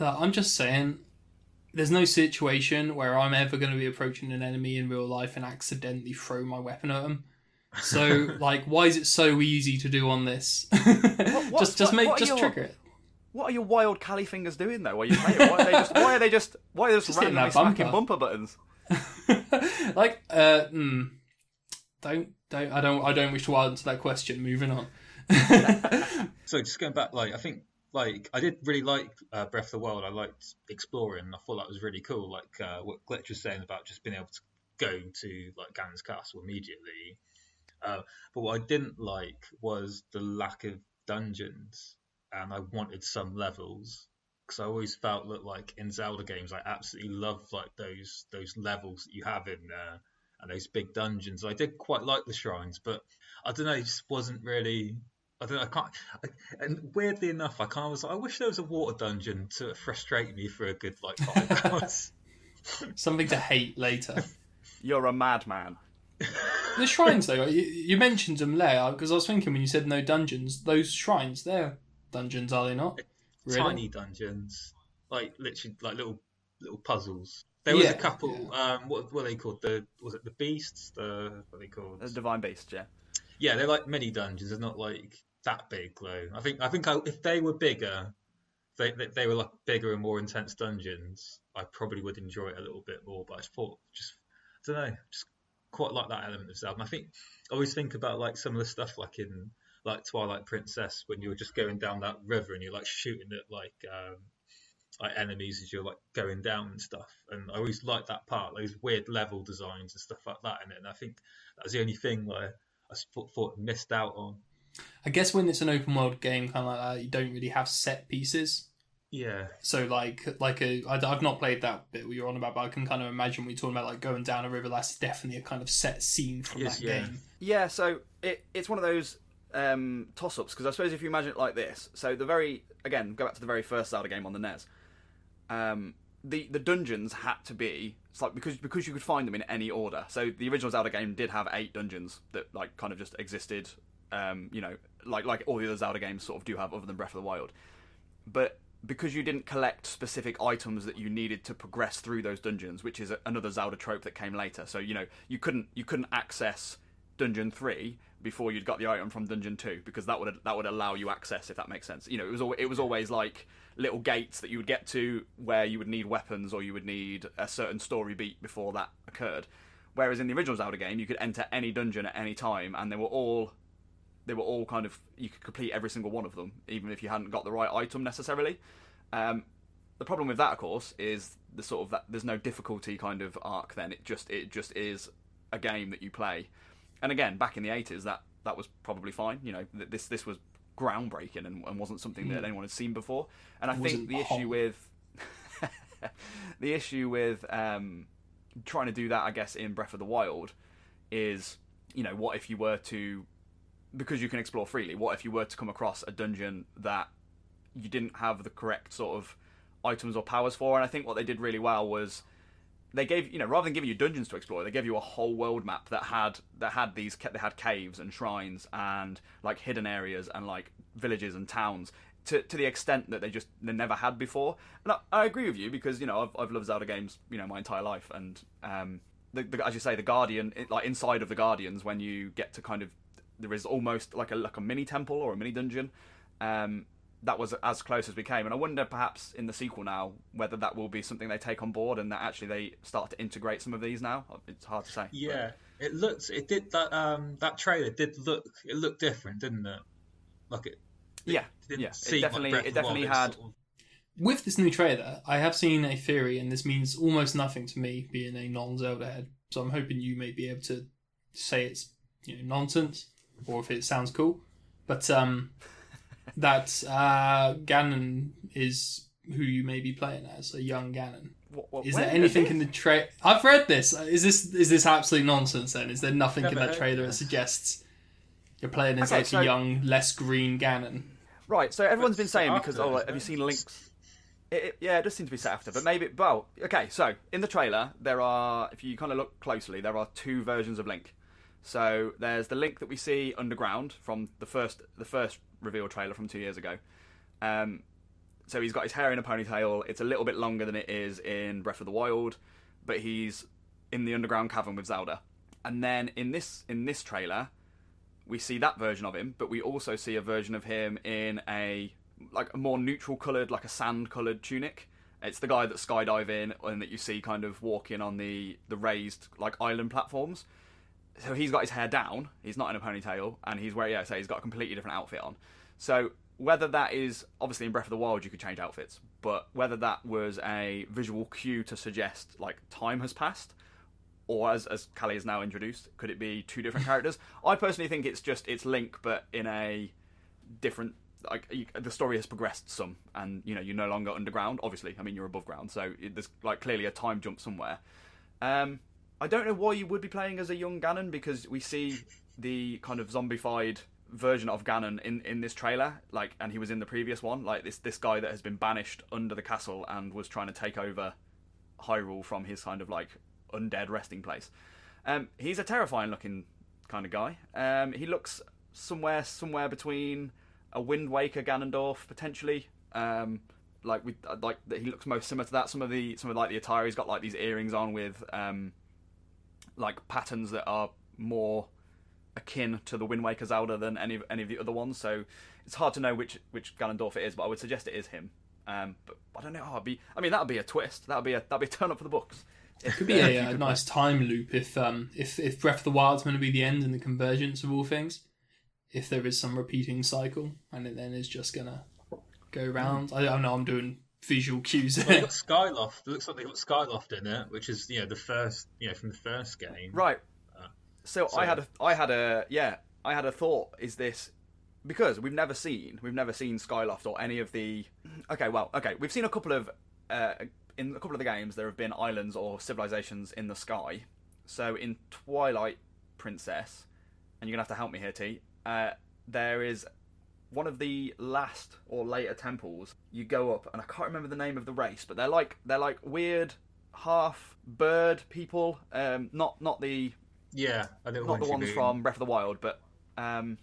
I'm just saying, there's no situation where I'm ever going to be approaching an enemy in real life and accidentally throw my weapon at them. So, *laughs* like, why is it so easy to do on this? *laughs* what's- just, just what- make, what just your- trigger it. what are your wild Callie fingers doing though? While you? Why are they just? Why are they just? Why are they just, Just hitting randomly that bumper. smacking bumper buttons? *laughs* like, uh, mm, don't, don't, I don't, I don't wish to answer that question. Moving on. So just going back, like I think, like I did really like uh, Breath of the Wild. I liked exploring. I thought that was really cool. Like uh, what Glitch was saying about just being able to go to like Ganon's castle immediately. Uh, but what I didn't like was the lack of dungeons, and I wanted some levels because I always felt that like in Zelda games, I absolutely love like those those levels that you have in there and those big dungeons. I did quite like the shrines, but I don't know, it just wasn't really. I don't know. I can't. I, and weirdly enough, I kind of was like, I wish there was a water dungeon to frustrate me for a good like five *laughs* hours. Something to hate later. You're a madman. *laughs* The shrines, though, you, you mentioned them there because I was thinking when you said no dungeons, those shrines, they're dungeons, are they not? Really? Tiny dungeons, like literally like little little puzzles. There was Yeah, a couple. Um, what were they called? The was it the beasts? The what are they called? The divine beasts. yeah. Yeah, they're like mini dungeons. They're not like that big though. I think I think I, if they were bigger, they, they they were like bigger and more intense dungeons. I probably would enjoy it a little bit more. But I just thought just I don't know, just quite like that element of Zelda. I think I always think about like some of the stuff like in like Twilight Princess when you were just going down that river and you're like shooting at like um, like enemies as you're like going down and stuff. And I always like that part, those weird level designs and stuff like that in it. And I think that was the only thing where I thought, thought missed out on. I guess when it's an open world game kind of like that, you don't really have set pieces. Yeah, So like like a I, I've not played that bit you're on about, but I can kind of imagine when you're talking about like going down a river. That's definitely a kind of set scene from Yes, that yeah. game. Yeah, so it, it's one of those um, toss ups because I suppose if you imagine it like this, so the very again go back to the very first Zelda game on the NES. Um, the the dungeons had to be it's like because because you could find them in any order. So the original Zelda game did have eight dungeons that like kind of just existed. Um, you know, like like all the other Zelda games sort of do have, other than Breath of the Wild. But because you didn't collect specific items that you needed to progress through those dungeons, which is another Zelda trope that came later. So you know you couldn't you couldn't access dungeon three before you'd got the item from dungeon two because that would that would allow you access if that makes sense. You know it was al- it was always like little gates that you would get to where you would need weapons or you would need a certain story beat before that occurred. Whereas in the original Zelda game, you could enter any dungeon at any time, and they were all they were all kind of you could complete every single one of them, even if you hadn't got the right item necessarily. Um, the problem with that, of course, is the sort of that there's no difficulty kind of arc. Then it just it just is a game that you play. And again, back in the eighties, that that was probably fine. You know, this this was groundbreaking and, and wasn't something that anyone had seen before. And I think the issue with *laughs* the issue with um, trying to do that, I guess, in Breath of the Wild is, you know, what if you were to, because you can explore freely, what if you were to come across a dungeon that you didn't have the correct sort of items or powers for? And I think what they did really well was they gave you know rather than giving you dungeons to explore, they gave you a whole world map that had that had these they had caves and shrines and like hidden areas and like villages and towns to to the extent that they just they never had before. And I, I agree with you because you know I've I've loved Zelda games you know my entire life and um the, the, as you say the Guardian like inside of the Guardians when you get to kind of there is almost like a like a mini temple or a mini dungeon. Um, that was as close as we came, and I wonder perhaps in the sequel now whether that will be something they take on board and that actually they start to integrate some of these now. It's hard to say. yeah. It looked, it did that. Um, that trailer did look, it looked different, didn't it? Like it. yeah, didn't yeah. seem It definitely, Breath it of the Wild, definitely had. sort of- With this new trailer, I have seen a theory, and this means almost nothing to me, being a non-Zelda head. So I'm hoping you may be able to say it's you know nonsense, or if it sounds cool. But um, *laughs* that uh, Ganon is who you may be playing as, a young Ganon. What, what, Is there anything in the trailer? I've read this. Is this is this absolute nonsense? Then is there nothing in that trailer that suggests you're playing as Okay, like so- a young, less green Ganon? Right, so everyone's been saying because oh, isn't have you seen links? It, it- yeah, it does seem to be set after, but maybe. Well, okay. So in the trailer, there are, if you kind of look closely, there are two versions of Link. So there's the Link that we see underground from the first, the first reveal trailer from two years ago. Um, so he's got his hair in a ponytail. It's a little bit longer than it is in Breath of the Wild, but he's in the underground cavern with Zelda. And then in this in this trailer, we see that version of him, but we also see a version of him in a like a more neutral coloured, like a sand coloured tunic. It's the guy that skydive in and that you see kind of walking on the the raised like island platforms. So he's got his hair down, he's not in a ponytail, and he's wearing yeah, so he's got a completely different outfit on. So whether that is obviously in Breath of the Wild you could change outfits, but whether that was a visual cue to suggest like time has passed, or as as Callie has now introduced, could it be two different *laughs* characters? I personally think it's just it's Link, but in a different. Like you, the story has progressed some, and you know you're no longer underground. Obviously, I mean you're above ground, so it, there's like clearly a time jump somewhere. Um, I don't know why you would be playing as a young Ganon because we see the kind of zombified version of Ganon in, in this trailer, like, and he was in the previous one, like this this guy that has been banished under the castle and was trying to take over Hyrule from his kind of like undead resting place. Um, he's a terrifying looking kind of guy. Um, he looks somewhere somewhere between a Wind Waker Ganondorf potentially. Um, like we like he looks most similar to that. Some of the some of like the attire he's got like these earrings on with um, like patterns that are more akin to the Wind Waker Zelda than any of any of the other ones. So it's hard to know which which Ganondorf it is, but I would suggest it is him. Um, but I don't know. Oh, be, I mean, that would be a twist. That would be a that'd be a turn up for the books. It could *laughs* be a, uh nice time loop if um if if Breath of the Wild's going to be the end and the convergence of all things. If there is some repeating cycle, and it then is just gonna go round. I don't know. I'm doing visual cues. Well, they got Skyloft. It looks like they got Skyloft in it, which is you know the first you know from the first game. Right. So, so- I had a, I had a, yeah, I had a thought. Is this because we've never seen, we've never seen Skyloft or any of the. Okay, well, okay, we've seen a couple of, uh, in a couple of the games there have been islands or civilizations in the sky. So in Twilight Princess, and you're gonna have to help me here, T. Uh, there is one of the last or later temples. You go up, and I can't remember the name of the race, but they're like they're like weird half bird people. Um, not not the Yeah, I know not the ones from Breath of the Wild, but um,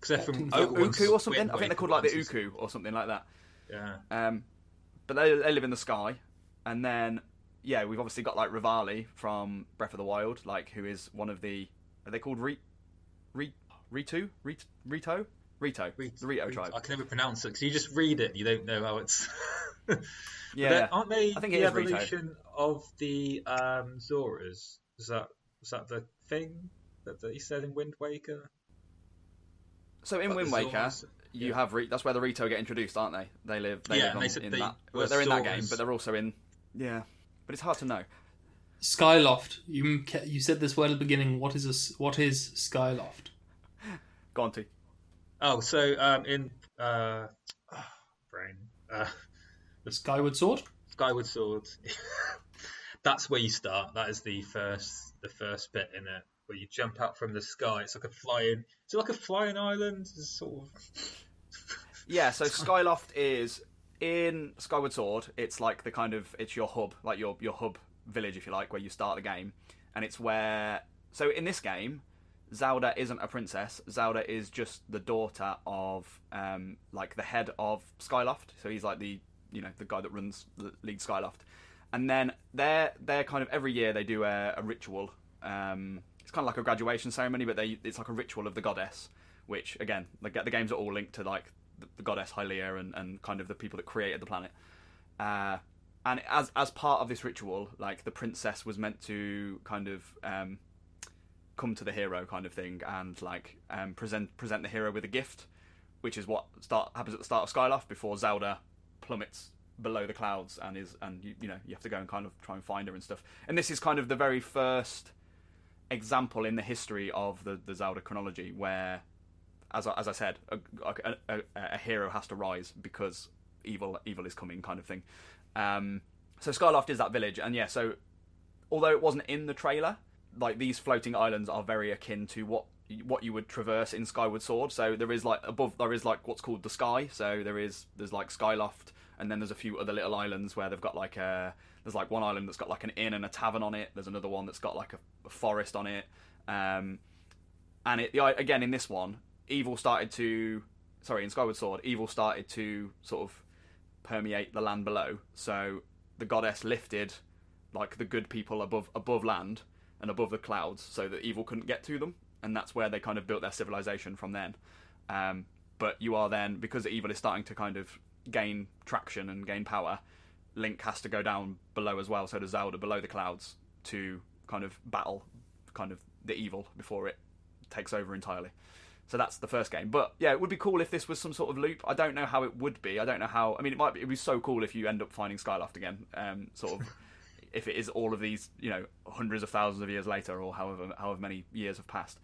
because they're from Oh, the Oocca or something. I think they're called like the. Oocca or something like that. Yeah, Um, but they, they live in the sky, and then yeah, we've obviously got like Revali from Breath of the Wild, like who is one of the are they called Re, Re, Ritu, Rit, Rito, Rito, the Rito Re- tribe. I can never pronounce it because you just read it, and you don't know how it's. *laughs* Yeah, But aren't they I think the it is Rito. evolution of the um, Zoras? Is that was that the thing that, that he said in Wind Waker? So in Like Wind Waker, Zoras? you Yeah. have Re- that's where the Rito get introduced, aren't they? They live. They Yeah, live on, they said in they that. Well, they're in that game, but they're also in. Yeah, but it's hard to know. Skyloft. You you said this word at the beginning. What is a s- what is Skyloft? Go on, T. Oh, so um, in uh, *sighs* brain uh, Skyward Sword. Skyward Sword. *laughs* That's where you start. That is the first the first bit in it where you jump out from the sky. It's like a flying. Is it like a flying island? It's sort of. *laughs* Yeah, so Skyloft is in Skyward Sword. It's like the kind of it's your hub, like your your hub village, if you like, where you start the game, and it's where. So in this game, Zelda isn't a princess. Zelda is just the daughter of um like the head of Skyloft. So he's like the you know the guy that runs leads Skyloft, and then they're they're kind of every year they do a, a ritual. Um, it's kind of like a graduation ceremony, but they it's like a ritual of the goddess. Which again, the, the games are all linked to like the, the goddess Hylia and, and kind of the people that created the planet. Uh, and as as part of this ritual, like the princess was meant to kind of um, come to the hero kind of thing and like um, present present the hero with a gift, which is what start happens at the start of Skyloft before Zelda plummets below the clouds and is and you, you know you have to go and kind of try and find her and stuff. And this is kind of the very first example in the history of the, the Zelda chronology where, as I, as I said, a, a, a, a hero has to rise because evil evil is coming kind of thing. Um, so Skyloft is that village, and yeah, so although it wasn't in the trailer, like these floating islands are very akin to what what you would traverse in Skyward Sword. So there is like above there is like what's called the sky. So there is there's like Skyloft, and then there's a few other little islands where they've got like a there's like one island that's got like an inn and a tavern on it. There's another one that's got like a, a forest on it. Um, and it again in this one, evil started to sorry in Skyward Sword, evil started to sort of permeate the land below. So the goddess lifted like the good people above above land and above the clouds, so that evil couldn't get to them, and that's where they kind of built their civilization from then. Um, but you are then because evil is starting to kind of gain traction and gain power. Link has to go down below as well, so does Zelda below the clouds to kind of battle kind of the evil before it takes over entirely. So that's the first game. But yeah, it would be cool if this was some sort of loop. I don't know how it would be. I don't know how. I mean, it might be. It would be so cool if you end up finding Skyloft again. Um, sort of. If it is all of these, you know, hundreds of thousands of years later, or however however many years have passed.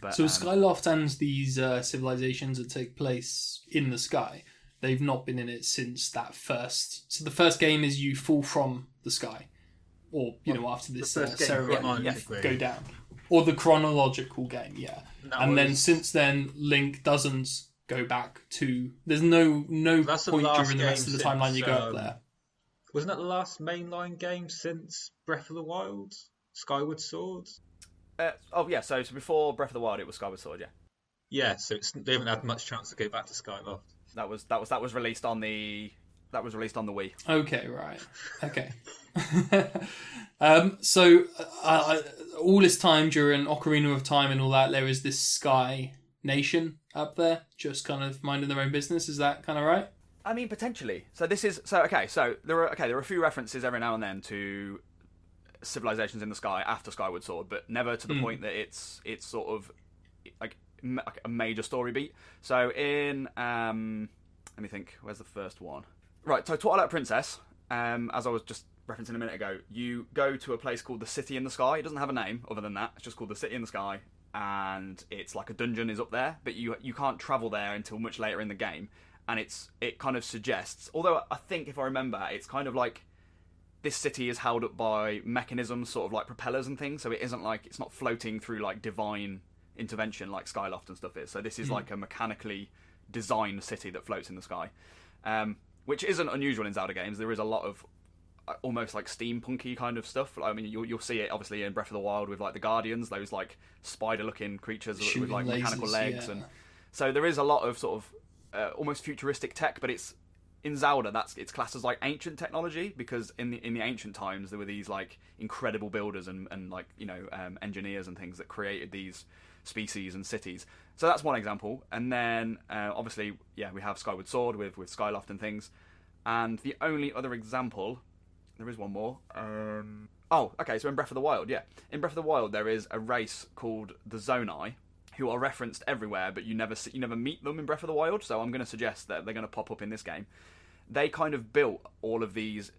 But, So um, Skyloft and these uh, civilizations that take place in the sky, they've not been in it since that first. So the first game is you fall from the sky, or you know after this uh, ceremony, yeah, you yeah. go down, or the chronological game, yeah. No, and then since then, Link doesn't go back to. There's no no That's point during the rest of the game timeline you go since, up um, there. Wasn't that the last mainline game since Breath of the Wild? Skyward Sword? uh, oh yeah, so, so before Breath of the Wild, it was Skyward Sword. Yeah, Yeah, so it's, they haven't had much chance to go back to Skyloft. that was that was that was released on the that was released on the Wii. Okay, right. Okay. *laughs* um, so, uh, uh, all this time during Ocarina of Time and all that, there is this Sky Nation up there, just kind of minding their own business. Is that kind of right? I mean, potentially. So this is so okay. So there are okay. There are a few references every now and then to civilizations in the sky after Skyward Sword, but never to the point that it's it's sort of like like a major story beat. So in um, let me think, where's the first one? Right, so Twilight Princess, um, as I was just referencing a minute ago, you go to a place called the City in the Sky. It doesn't have a name other than that. It's just called the City in the Sky, and it's like a dungeon is up there, but you you can't travel there until much later in the game. And it's it kind of suggests, although I think if I remember, it's kind of like this city is held up by mechanisms, sort of like propellers and things. So it isn't like it's not floating through like divine intervention like Skyloft and stuff is. So this is like a mechanically designed city that floats in the sky, um, which isn't unusual in Zelda games. There is a lot of uh, almost like steampunky kind of stuff. I mean, you'll, you'll see it obviously in Breath of the Wild with like the Guardians, those like spider-looking creatures with, with Shooting like mechanical legs, yeah. and so there is a lot of sort of uh, almost futuristic tech, but it's in Zelda that's it's classed as like ancient technology because in the in the ancient times there were these like incredible builders and, and like you know um, engineers and things that created these species and cities. So that's one example, and then uh, obviously yeah we have Skyward Sword with with Skyloft and things, and the only other example there is one more. Um, oh, okay. So in Breath of the Wild, yeah, in Breath of the Wild, there is a race called the Zonai, who are referenced everywhere, but you never see, you never meet them in Breath of the Wild. So I'm going to suggest that they're going to pop up in this game. They kind of built all of these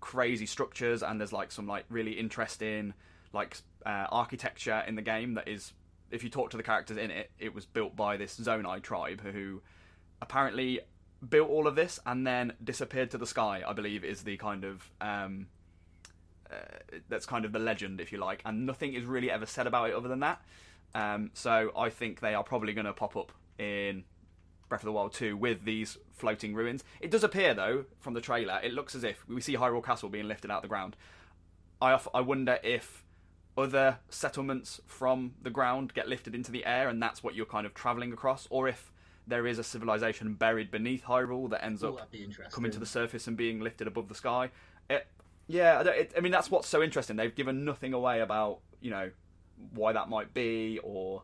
crazy structures, and there's like some like really interesting like uh, architecture in the game that is. If you talk to the characters in it, it was built by this Zonai tribe who apparently built all of this and then disappeared to the sky. I believe is the kind of um, uh, that's kind of the legend, if you like, and nothing is really ever said about it other than that. Um, so I think they are probably going to pop up in Breath of the Wild 2 with these floating ruins. It does appear, though, from the trailer, it looks as if we see Hyrule Castle being lifted out of the ground. I, I wonder if other settlements from the ground get lifted into the air and that's what you're kind of travelling across, or if there is a civilization buried beneath Hyrule that ends up that'd be interesting. coming to the surface and being lifted above the sky. It, yeah, it, I mean that's what's so interesting. They've given nothing away about you know why that might be or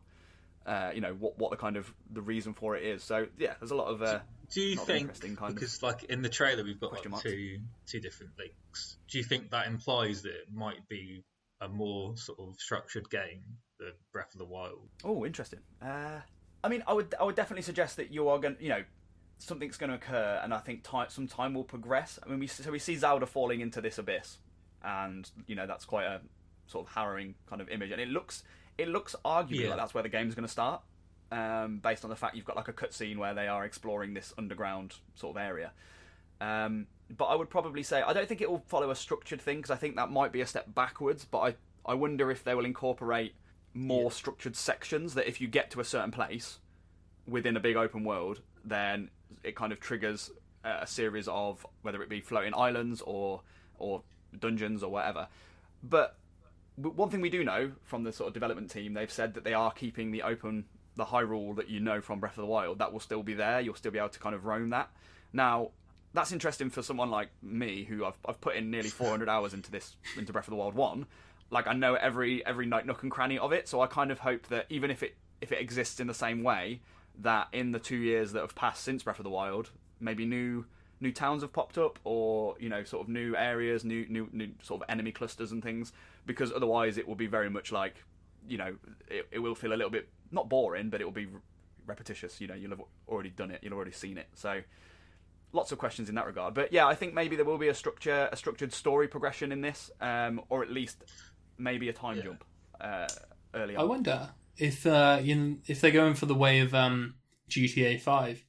uh, you know what what the kind of the reason for it is. So yeah, there's a lot of uh, Do you think interesting kind of because like in the trailer we've got like two two different links? Do you think that implies that it might be a more sort of structured game than Breath of the Wild? Oh, interesting. Uh, I mean, I would I would definitely suggest that you are going, you know, something's going to occur, and I think time, some time will progress. I mean, we so we see Zelda falling into this abyss, and you know that's quite a sort of harrowing kind of image, and it looks it looks arguably Yeah. like that's where the game's going to start, um, based on the fact you've got like a cutscene where they are exploring this underground sort of area. Um, but I would probably say I don't think it will follow a structured thing because I think that might be a step backwards. But I I wonder if they will incorporate more structured sections that if you get to a certain place within a big open world, then it kind of triggers a series of whether it be floating islands or or dungeons or whatever. But one thing we do know from the sort of development team, they've said that they are keeping the open, the Hyrule that you know from Breath of the Wild. That will still be there. You'll still be able to kind of roam that. Now, that's interesting for someone like me, who I've, I've put in nearly 400 hours into this, into Breath of the Wild One. Like I know every every like, nook and cranny of it, so I kind of hope that even if it if it exists in the same way, that in the two years that have passed since Breath of the Wild, maybe new new towns have popped up, or you know, sort of new areas, new new new sort of enemy clusters and things. Because otherwise, it will be very much like, you know, it, it will feel a little bit not boring, but it will be re- repetitious. You know, you'll have already done it, you'll already seen it. So lots of questions in that regard. But yeah, I think maybe there will be a structure, a structured story progression in this, um, or at least maybe a time Yeah. jump uh, early on. I wonder if uh, you know, if they're going for the way of um, GTA Five,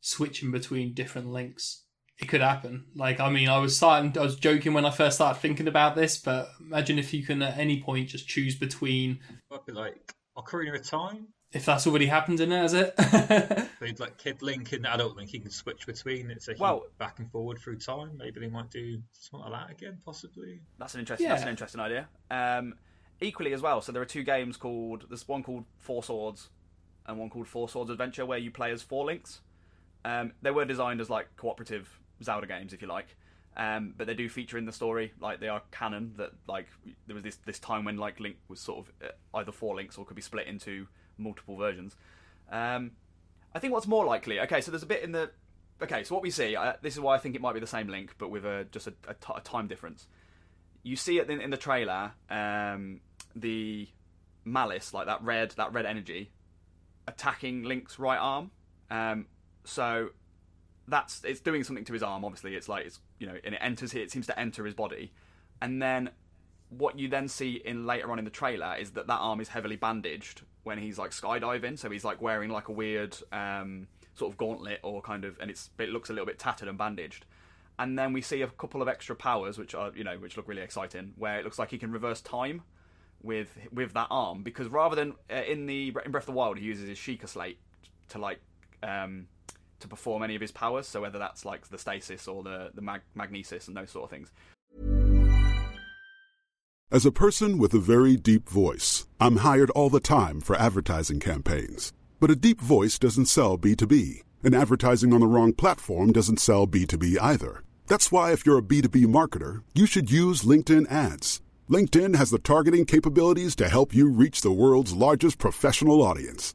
switching between different links. It could happen. Like, I mean, I was starting, I was joking when I first started thinking about this, but imagine if you can at any point just choose between. Might be like Ocarina of Time. If that's already happened in it, has it? *laughs* They'd like Kid Link and Adult Link. You can switch between it, so you Well- back and forward through time. Maybe they might do something like that again, possibly. That's an interesting. That's an interesting idea. Um, equally as well. So there are two games called. There's one called Four Swords, and one called Four Swords Adventure, where you play as four links. Um, they were designed as like cooperative Zelda games, if you like. Um, but they do feature in the story, like they are canon. That like there was this this time when like Link was sort of uh, either four links or could be split into multiple versions. Um, I think what's more likely. Okay, so there's a bit in the. Okay, so what we see. Uh, this is why I think it might be the same Link, but with a just a, a, t- a time difference you see it in, in the trailer, um, the malice, like that red, that red energy, attacking Link's right arm. Um, so that's it's doing something to his arm. Obviously, it's like it's you know, and it enters here. it seems to enter his body, and then what you then see in later on in the trailer is that that arm is heavily bandaged when he's like skydiving. So he's like wearing like a weird um, sort of gauntlet or kind of, and it's it looks a little bit tattered and bandaged. And then we see a couple of extra powers, which are you know, which look really exciting, where it looks like he can reverse time with with that arm because rather than uh, in the in Breath of the Wild he uses his Sheikah Slate to like um, to perform any of his powers. So whether that's like the stasis or the the mag- magnesis and those sort of things. As a person with a very deep voice, I'm hired all the time for advertising campaigns. But a deep voice doesn't sell B2B, and advertising on the wrong platform doesn't sell B2B either. That's why if you're a B2B marketer, you should use LinkedIn ads. LinkedIn has the targeting capabilities to help you reach the world's largest professional audience.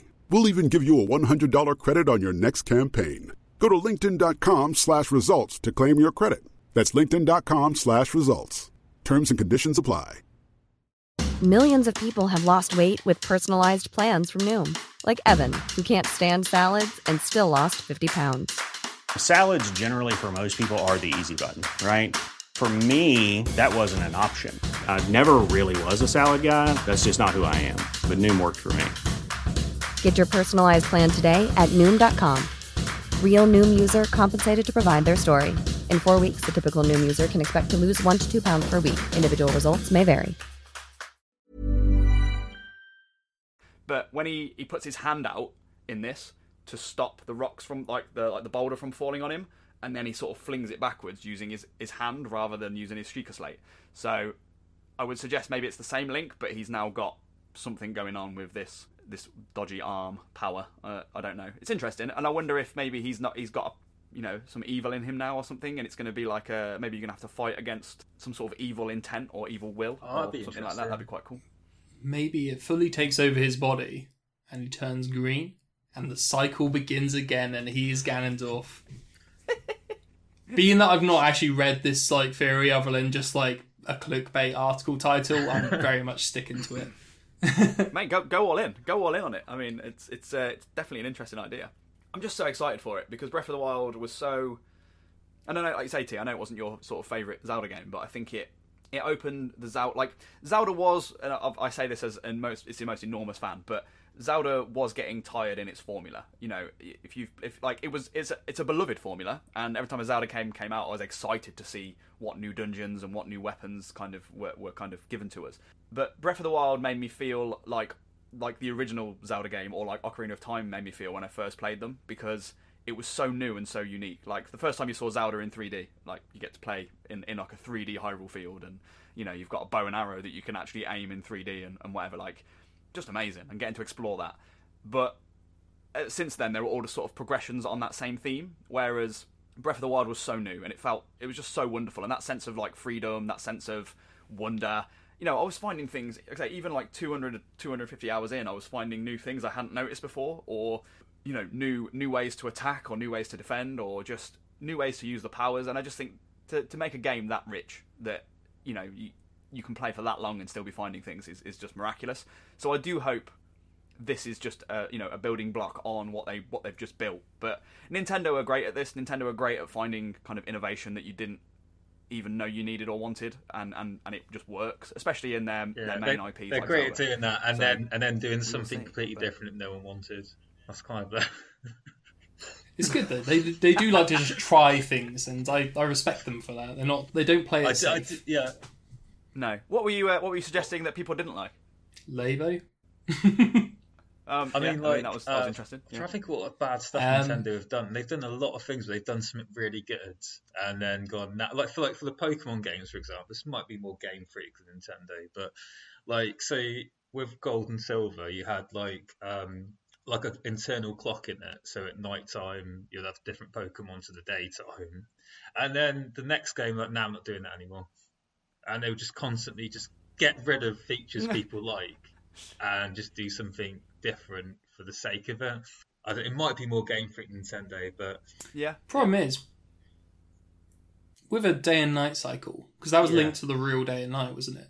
We'll even give you a $100 credit on your next campaign. Go to linkedin.com slash results to claim your credit. That's linkedin.com slash results. Terms and conditions apply. Millions of people have lost weight with personalized plans from Noom, like Evan, who can't stand salads and still lost 50 pounds. Salads, generally, for most people, are the easy button, right? For me, that wasn't an option. I never really was a salad guy. That's just not who I am. But Noom worked for me. Get your personalized plan today at Noom.com. Real Noom user compensated to provide their story. In four weeks, the typical Noom user can expect to lose one to two pounds per week. Individual results may vary. But when he, he puts his hand out in this to stop the rocks from like the like the boulder from falling on him, and then he sort of flings it backwards using his, his hand rather than using his Sheikah Slate. So I would suggest maybe it's the same link, but he's now got something going on with this this dodgy arm power. Uh, I don't know. It's interesting, and I wonder if maybe he's not he's got a, you know some evil in him now or something, and it's going to be like a maybe you're going to have to fight against some sort of evil intent or evil will Oh, or something like that. That'd be quite cool. Maybe it fully takes over his body and he turns green and the cycle begins again and he is Ganondorf. *laughs* Being that I've not actually read this like theory other than just like a clickbait article title, I'm *laughs* very much sticking to it. *laughs* Mate, go go all in. Go all in on it. I mean, it's it's uh, it's definitely an interesting idea. I'm just so excited for it because Breath of the Wild was so. I don't know, like you say, T. I know it wasn't your sort of favorite Zelda game, but I think it it opened the Zelda like Zelda was. And I, I say this as and most it's the most enormous fan, but Zelda was getting tired in its formula. You know, if you if like it was it's a, it's a beloved formula, and every time a Zelda game came out, I was excited to see what new dungeons and what new weapons kind of were, were kind of given to us. But Breath of the Wild made me feel like like the original Zelda game or like Ocarina of Time made me feel when I first played them because it was so new and so unique. Like the first time you saw Zelda in 3D, like you get to play in, in like a 3D Hyrule field, and you know you've got a bow and arrow that you can actually aim in 3D and, and whatever. Like just amazing and getting to explore that. But uh, since then, there were all the sort of progressions on that same theme. Whereas Breath of the Wild was so new and it felt it was just so wonderful, and that sense of like freedom, that sense of wonder. You know, I was finding things, okay, even like 200, 250 hours in, I was finding new things I hadn't noticed before, or you know, new new ways to attack, or new ways to defend, or just new ways to use the powers. And I just think to to make a game that rich, that you know, you, you can play for that long and still be finding things is, is just miraculous. So I do hope this is just a you know a building block on what they what they've just built. But Nintendo are great at this. Nintendo are great at finding kind of innovation that you didn't even know you needed or wanted, and and, and it just works, especially in their Yeah, their they, main IPs. they're like great at doing that, and So, then and then doing something see, completely but- different that no one wanted. That's kind of the. *laughs* It's good though. They they do like to just try things, and I, I respect them for that. They're not they don't play it I, d- I safe. d- yeah, No, what were you uh, what were you suggesting that people didn't like? Labo. *laughs* Um, I yeah, mean, like, that was, that was uh, interesting. I'm Yeah. trying to think what bad stuff Um, Nintendo have done. They've done a lot of things. but they've done something really good, and then gone now. Like for like for the Pokemon games, for example, this might be more Game Freak than Nintendo, but like say with Gold and Silver, you had like um like an internal clock in it. So at night time, you'll have different Pokemon to the daytime, and then the next game, like now, I'm not doing that anymore, and they would just constantly just get rid of features people like and just do something different for the sake of it. I think it might be more Game Freak than Nintendo, but yeah. Problem is, with a day and night cycle, because that was Yeah. linked to the real day and night, wasn't it?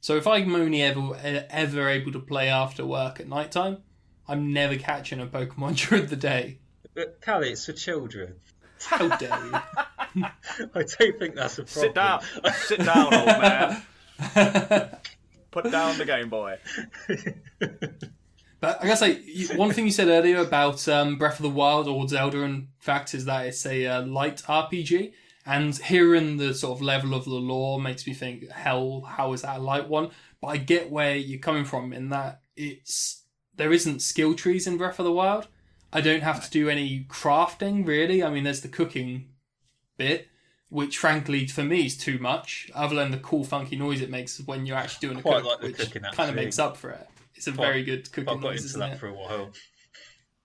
So if I'm only ever ever able to play after work at night time, I'm never catching a Pokemon *laughs* during the day. but Callie, it's for children. How dare you? *laughs* I don't think that's a problem. Sit down. Sit down, old man. *laughs* Put down the Game Boy. But I gotta say, one thing you said earlier about um, Breath of the Wild or Zelda, in fact, is that it's a uh, light RPG. And hearing the sort of level of the lore makes me think, hell, how is that a light one? But I get where you're coming from in that it's there isn't skill trees in Breath of the Wild. I don't have to do any crafting really. I mean, there's the cooking bit, which frankly for me is too much. Other than the cool funky noise it makes when you're actually doing a cook, like which cooking, kind of makes up for it. It's a Quite- very good cooking I've got noise, into isn't that it? for a while.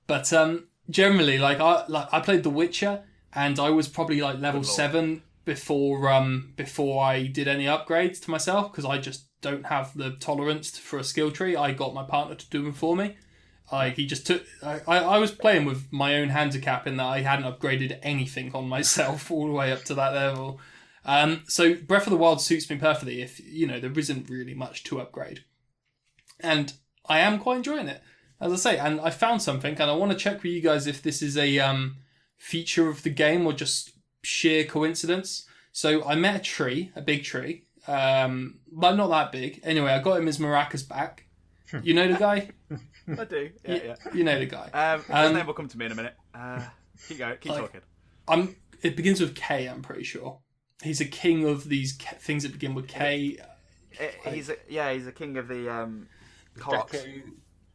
But um, generally, like I like I played The Witcher, and I was probably like level seven before um before I did any upgrades to myself because I just don't have the tolerance for a skill tree. I got my partner to do them for me. Like he just took. I, I was playing with my own handicap in that I hadn't upgraded anything on myself *laughs* all the way up to that level. Um, so Breath of the Wild suits me perfectly. If you know there isn't really much to upgrade, and I am quite enjoying it as I say, and I found something, and I want to check with you guys if this is a um, feature of the game or just sheer coincidence. So I met a tree, a big tree, um, but not that big. Anyway, I got him his maracas back. You know the guy? *laughs* I do. Yeah, yeah. You know the guy. Um, his Um, name will come to me in a minute. Uh, keep going. Keep Like- talking. I'm. It begins with K. I'm pretty sure. He's a king of these K- things that begin with K. Uh, he's a, yeah, he's a king of the um, Koroks. Deku,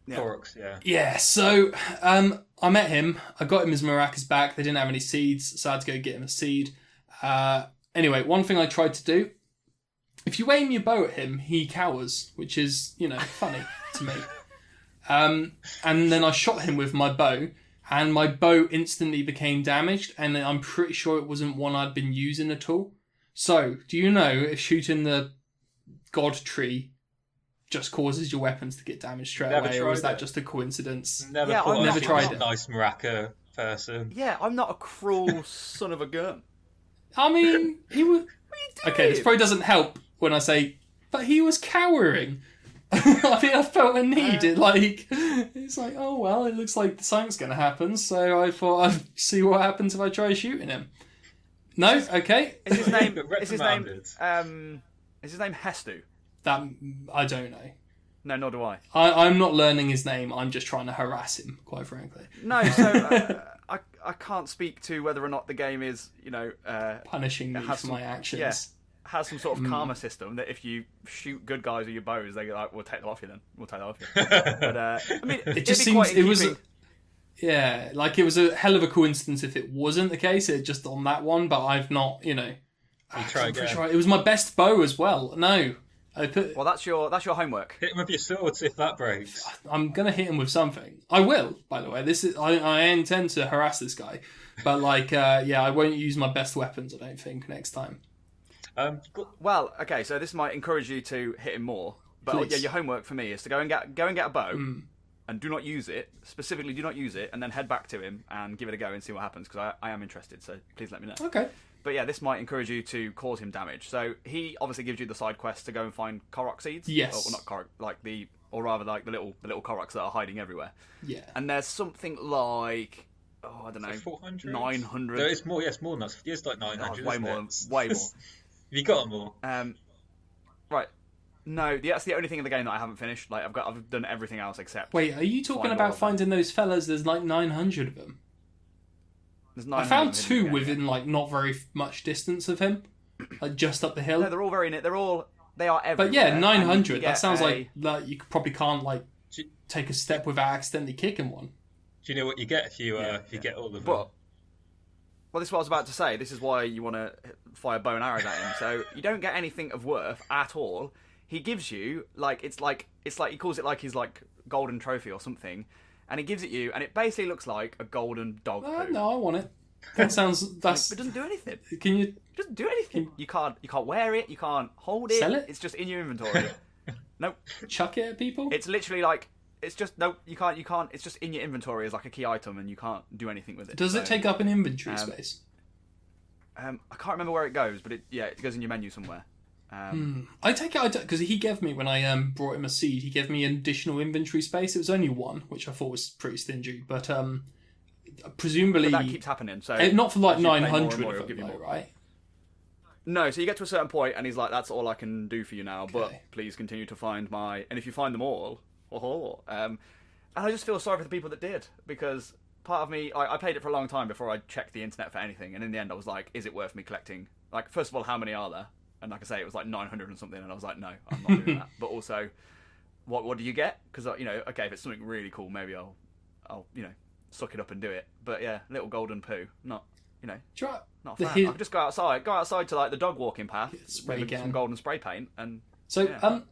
Yeah. Koroks, yeah. Yeah, so um, I met him. I got him his maracas back. They didn't have any seeds, so I had to go get him a seed. Uh, anyway, one thing I tried to do if you aim your bow at him, he cowers, which is, you know, funny to me. Um, and then I shot him with my bow, and my bow instantly became damaged, and I'm pretty sure it wasn't one I'd been using at all. So, do you know if shooting the god tree just causes your weapons to get damaged straight Never away, or is that it. just a coincidence? Never Yeah, I've I'd never be tried a it. Nice Maraca person. Yeah, I'm not a cruel *laughs* son of a gun. I mean, he was. Okay, this doing? probably doesn't help when I say, but he was cowering. *laughs* I mean, I felt a need. It like it's like, oh well, it looks like something's going to happen. So I thought I'd see what happens if I try shooting him. No, okay, Is his name? *laughs* Is his name? Um, is his name Hestu? that I don't know. No, nor do I. I, I'm not learning his name. I'm just trying to harass him, quite frankly, No, so *laughs* uh, I I can't speak to whether or not the game is you know uh, punishing me has for some- my actions. yeah. Has some sort of Hmm. karma system that if you shoot good guys with your bows, they go like, "We'll take them off you then. We'll take them off you." *laughs* but uh, I mean, It just seems it was. Yeah, like it was a hell of a coincidence if it wasn't the case. It just on that one, but I've not, you know. You try again. sure it was my best bow as well. No, I put. Well, that's your that's your homework. Hit him with your sword, see if that breaks. I'm gonna hit him with something. I will, by the way. This is I, I intend to harass this guy, but like, uh, yeah, I won't use my best weapons. I don't think next time. Um, Well, okay, so this might encourage you to hit him more. But Please. yeah, your homework for me is to go and get go and get a bow, Hmm. and do not use it. Specifically, do not use it, and then head back to him and give it a go and see what happens. Because I, I am interested. So please let me know. Okay. But yeah, this might encourage you to cause him damage. So he obviously gives you the side quest to go and find Korok seeds. Yes. Or, well, not Korok, like the, or rather like the little the little Koroks that are hiding everywhere. Yeah. And there's something like, oh, I don't know, 400? 900. No, it's more, yes, more than that. It's like Oh, 900. it's way isn't more, it? way *laughs* more. Have you got them all? Um, right. No, that's the only thing in the game that I haven't finished. Like I've got, I've done everything else except. Wait, are you talking Find about of them. finding those fellas? There's like 900 of them. There's I found of them in two game, within like not very much distance of him, like just up the hill. yeah. No, they're all very near. They're all. They are everywhere. But yeah, and you nine can hundred. get That sounds a- like like you probably can't like take a step without accidentally kicking one. Do you know what you get if you uh, Yeah, if you yeah. get all of them? But well, this is what I was about to say. This is why you want to fire bow and arrows at him. So you don't get anything of worth at all. He gives you like it's like it's like he calls it like his like golden trophy or something, and he gives it you, and it basically looks like a golden dog Uh, poo. no, I want it. That *laughs* sounds. That's. It doesn't do anything. Can you? It doesn't do anything. You can't you can't wear it. You can't hold it. Sell it? It's just in your inventory. *laughs* nope. chuck it at people? It's literally like it's just no. You can't. You can't. It's just in your inventory as like a key item, and you can't do anything with it. Does So, it take up an inventory um, space? Um, I can't remember where it goes, but it yeah, it goes in your menu somewhere. Um, I take it because he gave me when I um brought him a seed. He gave me an additional inventory space. It was only one, which I thought was pretty stingy. But um, presumably But that keeps happening. So not for like as you play nine more more, give you though, more. right? No, so you get to a certain point, and he's like, "That's all I can do for you now, but please continue to find my." And if you find them all, oh, um, and I just feel sorry for the people that did because part of me, I, I played it for a long time before I checked the internet for anything, and in the end, I was like, "Is it worth me collecting?" Like, first of all, how many are there? And like I say, it was like nine hundred and something, and I was like, "No, I'm not doing *laughs* that." But also, what what do you get? Because you know, okay, if it's something really cool, maybe I'll, I'll you know, suck it up and do it. But yeah, little golden poo, not you know, Try not a fan. hid- I could just go outside, go outside to like the dog walking path, spray maybe some golden spray paint, and So, Yeah. um,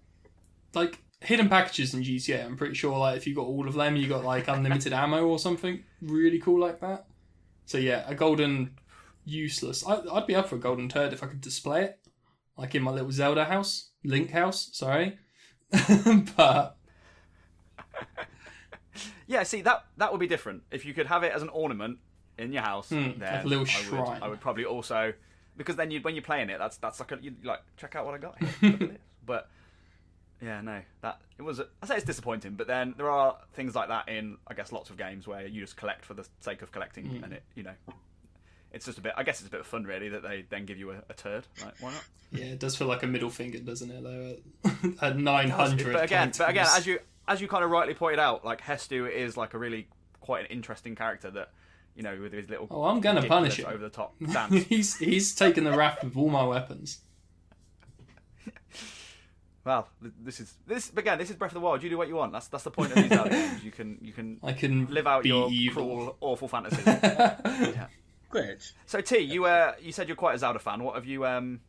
like hidden packages in GTA, I'm pretty sure like if you got all of them, you got like unlimited ammo or something really cool like that. So yeah, a golden useless. I, I'd be up for a golden turd if I could display it, like in my little Zelda house, Link house. Sorry, *laughs* but *laughs* yeah, see that that would be different if you could have it as an ornament in your house. Hmm, like a little I shrine. Would, I would probably also because then you when you're playing it, that's that's like a, you like check out what I got here. *laughs* Look at this. But yeah, no, that it was. I say it's disappointing, but then there are things like that in I guess lots of games where you just collect for the sake of collecting, Hmm. and it you know. It's just a bit. I guess it's a bit of fun, really, that they then give you a, a turd. Like, why not? yeah, it does feel like a middle finger, doesn't it? Though at *laughs* nine hundred. But again, but again, as you as you kind of rightly pointed out, like Hestu is like a really quite an interesting character that you know with his little. Oh, I'm gonna punish him. over the top *laughs* dance. he's he's taken the rap with all my weapons. Well, this is this again. This is Breath of the Wild. You do what you want. That's that's the point of these Zelda *laughs* games. You can you can I can live out your evil. cruel, awful fantasies. *laughs* yeah. Glitch. So T, you uh, you said you're quite a Zelda fan. What have you um,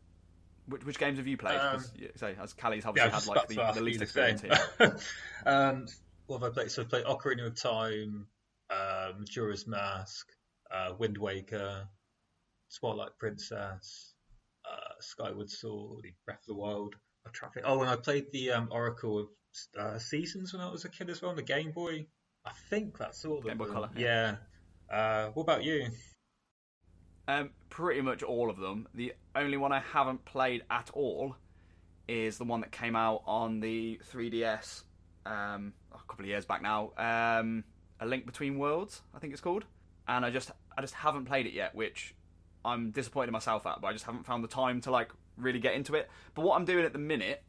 which, which games have you played? 'Cause, Um, yeah, say as Callie's Yeah, obviously was had like the, the least experience same. here. *laughs* um, what have I played? So I've played Ocarina of Time, uh, Majora's Mask, uh, Wind Waker, Twilight Princess, uh, Skyward Sword, Breath of the Wild. I'm trying to think- Oh, and I played the um, Oracle of uh, Seasons when I was a kid as well on the Game Boy. I think that's all Game Boy. Color, Yeah. Uh, what about you? Um, pretty much all of them. The only one I haven't played at all is the one that came out on the 3DS um, a couple of years back now. Um, a Link Between Worlds, I think it's called, and I just I just haven't played it yet, which I'm disappointed in myself at. But I just haven't found the time to like really get into it. But what I'm doing at the minute.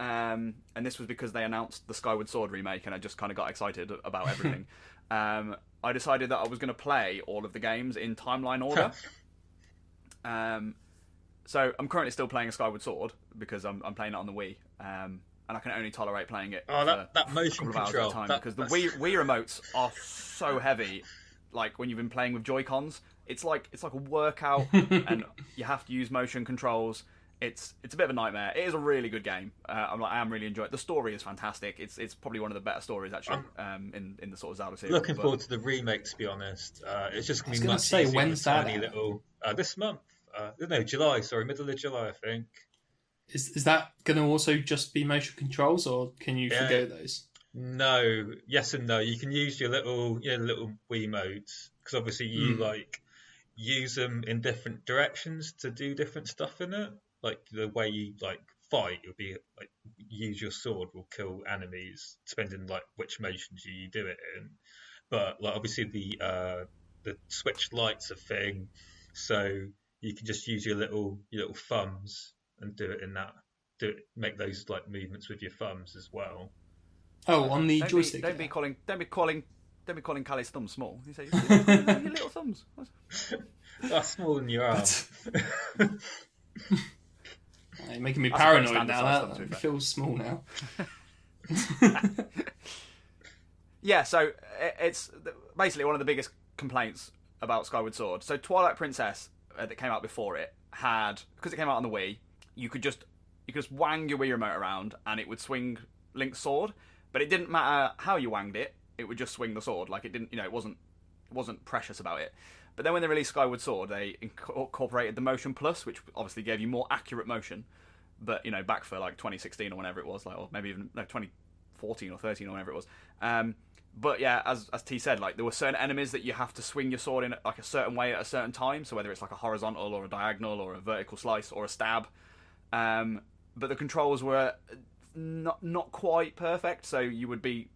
Um, and this was because they announced the Skyward Sword remake, and I just kind of got excited about everything. *laughs* um, I decided that I was going to play all of the games in timeline order. Um, so I'm currently still playing a Skyward Sword because I'm, I'm playing it on the Wii, um, and I can only tolerate playing it. Oh, that- that motion a couple of hours control, at a time that- because the that's- Wii Wii *laughs* remotes are so heavy. Like when you've been playing with Joy Cons, it's like it's like a workout, *laughs* and you have to use motion controls. It's it's a bit of a nightmare. It is a really good game. Uh, I'm like I am really enjoying it. The story is fantastic. It's it's probably one of the better stories actually um, in in the sort of Zelda series. Looking but- forward to the remake, to be honest. Uh, it's just gonna be gonna much say, easier when's that tiny little uh, this month. Uh, no, July. Sorry, middle of July, I think. Is is that going to also just be motion controls, or can you Yeah. forgo those? No, yes and no. You can use your little, your little Wii motes because obviously you Hmm. like use them in different directions to do different stuff in it. Like the way you like fight, it'll be like use your sword will kill enemies, depending like which motions you do it in. But like obviously the uh, the Switch Lite's a thing, so you can just use your little your little thumbs and do it in that. Do it, make those like movements with your thumbs as well. Oh, on the don't joystick. Be, don't be calling. Don't be calling. Don't be calling Callie's thumbs small. You say *laughs* your little thumbs. *laughs* That's smaller than your arm. *laughs* You're making me That's paranoid now. size That, thumb, to that feels small now. *laughs* *laughs* Yeah, so it- it's basically one of the biggest complaints about Skyward Sword. So Twilight Princess uh, that came out before it had because it came out on the Wii, you could just you could just wang your Wii remote around and it would swing Link's sword, but it didn't matter how you wanged it; it would just swing the sword. Like it didn't, you know, it wasn't it wasn't precious about it. But then when they released Skyward Sword, they incorporated the Motion Plus, which obviously gave you more accurate motion. But you know, back for like 2016 or whenever it was, like or maybe even no 2014 or 13 or whenever it was. Um, but yeah, as as T said, like there were certain enemies that you have to swing your sword in like a certain way at a certain time. So whether it's like a horizontal or a diagonal or a vertical slice or a stab, um, but the controls were not not quite perfect. So you would be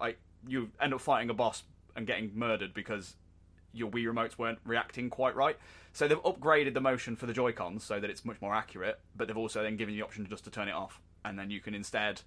like you end up fighting a boss and getting murdered because your Wii remotes weren't reacting quite right. So they've upgraded the motion for the Joy Cons so that it's much more accurate, but they've also then given you the option just to turn it off, and then you can instead,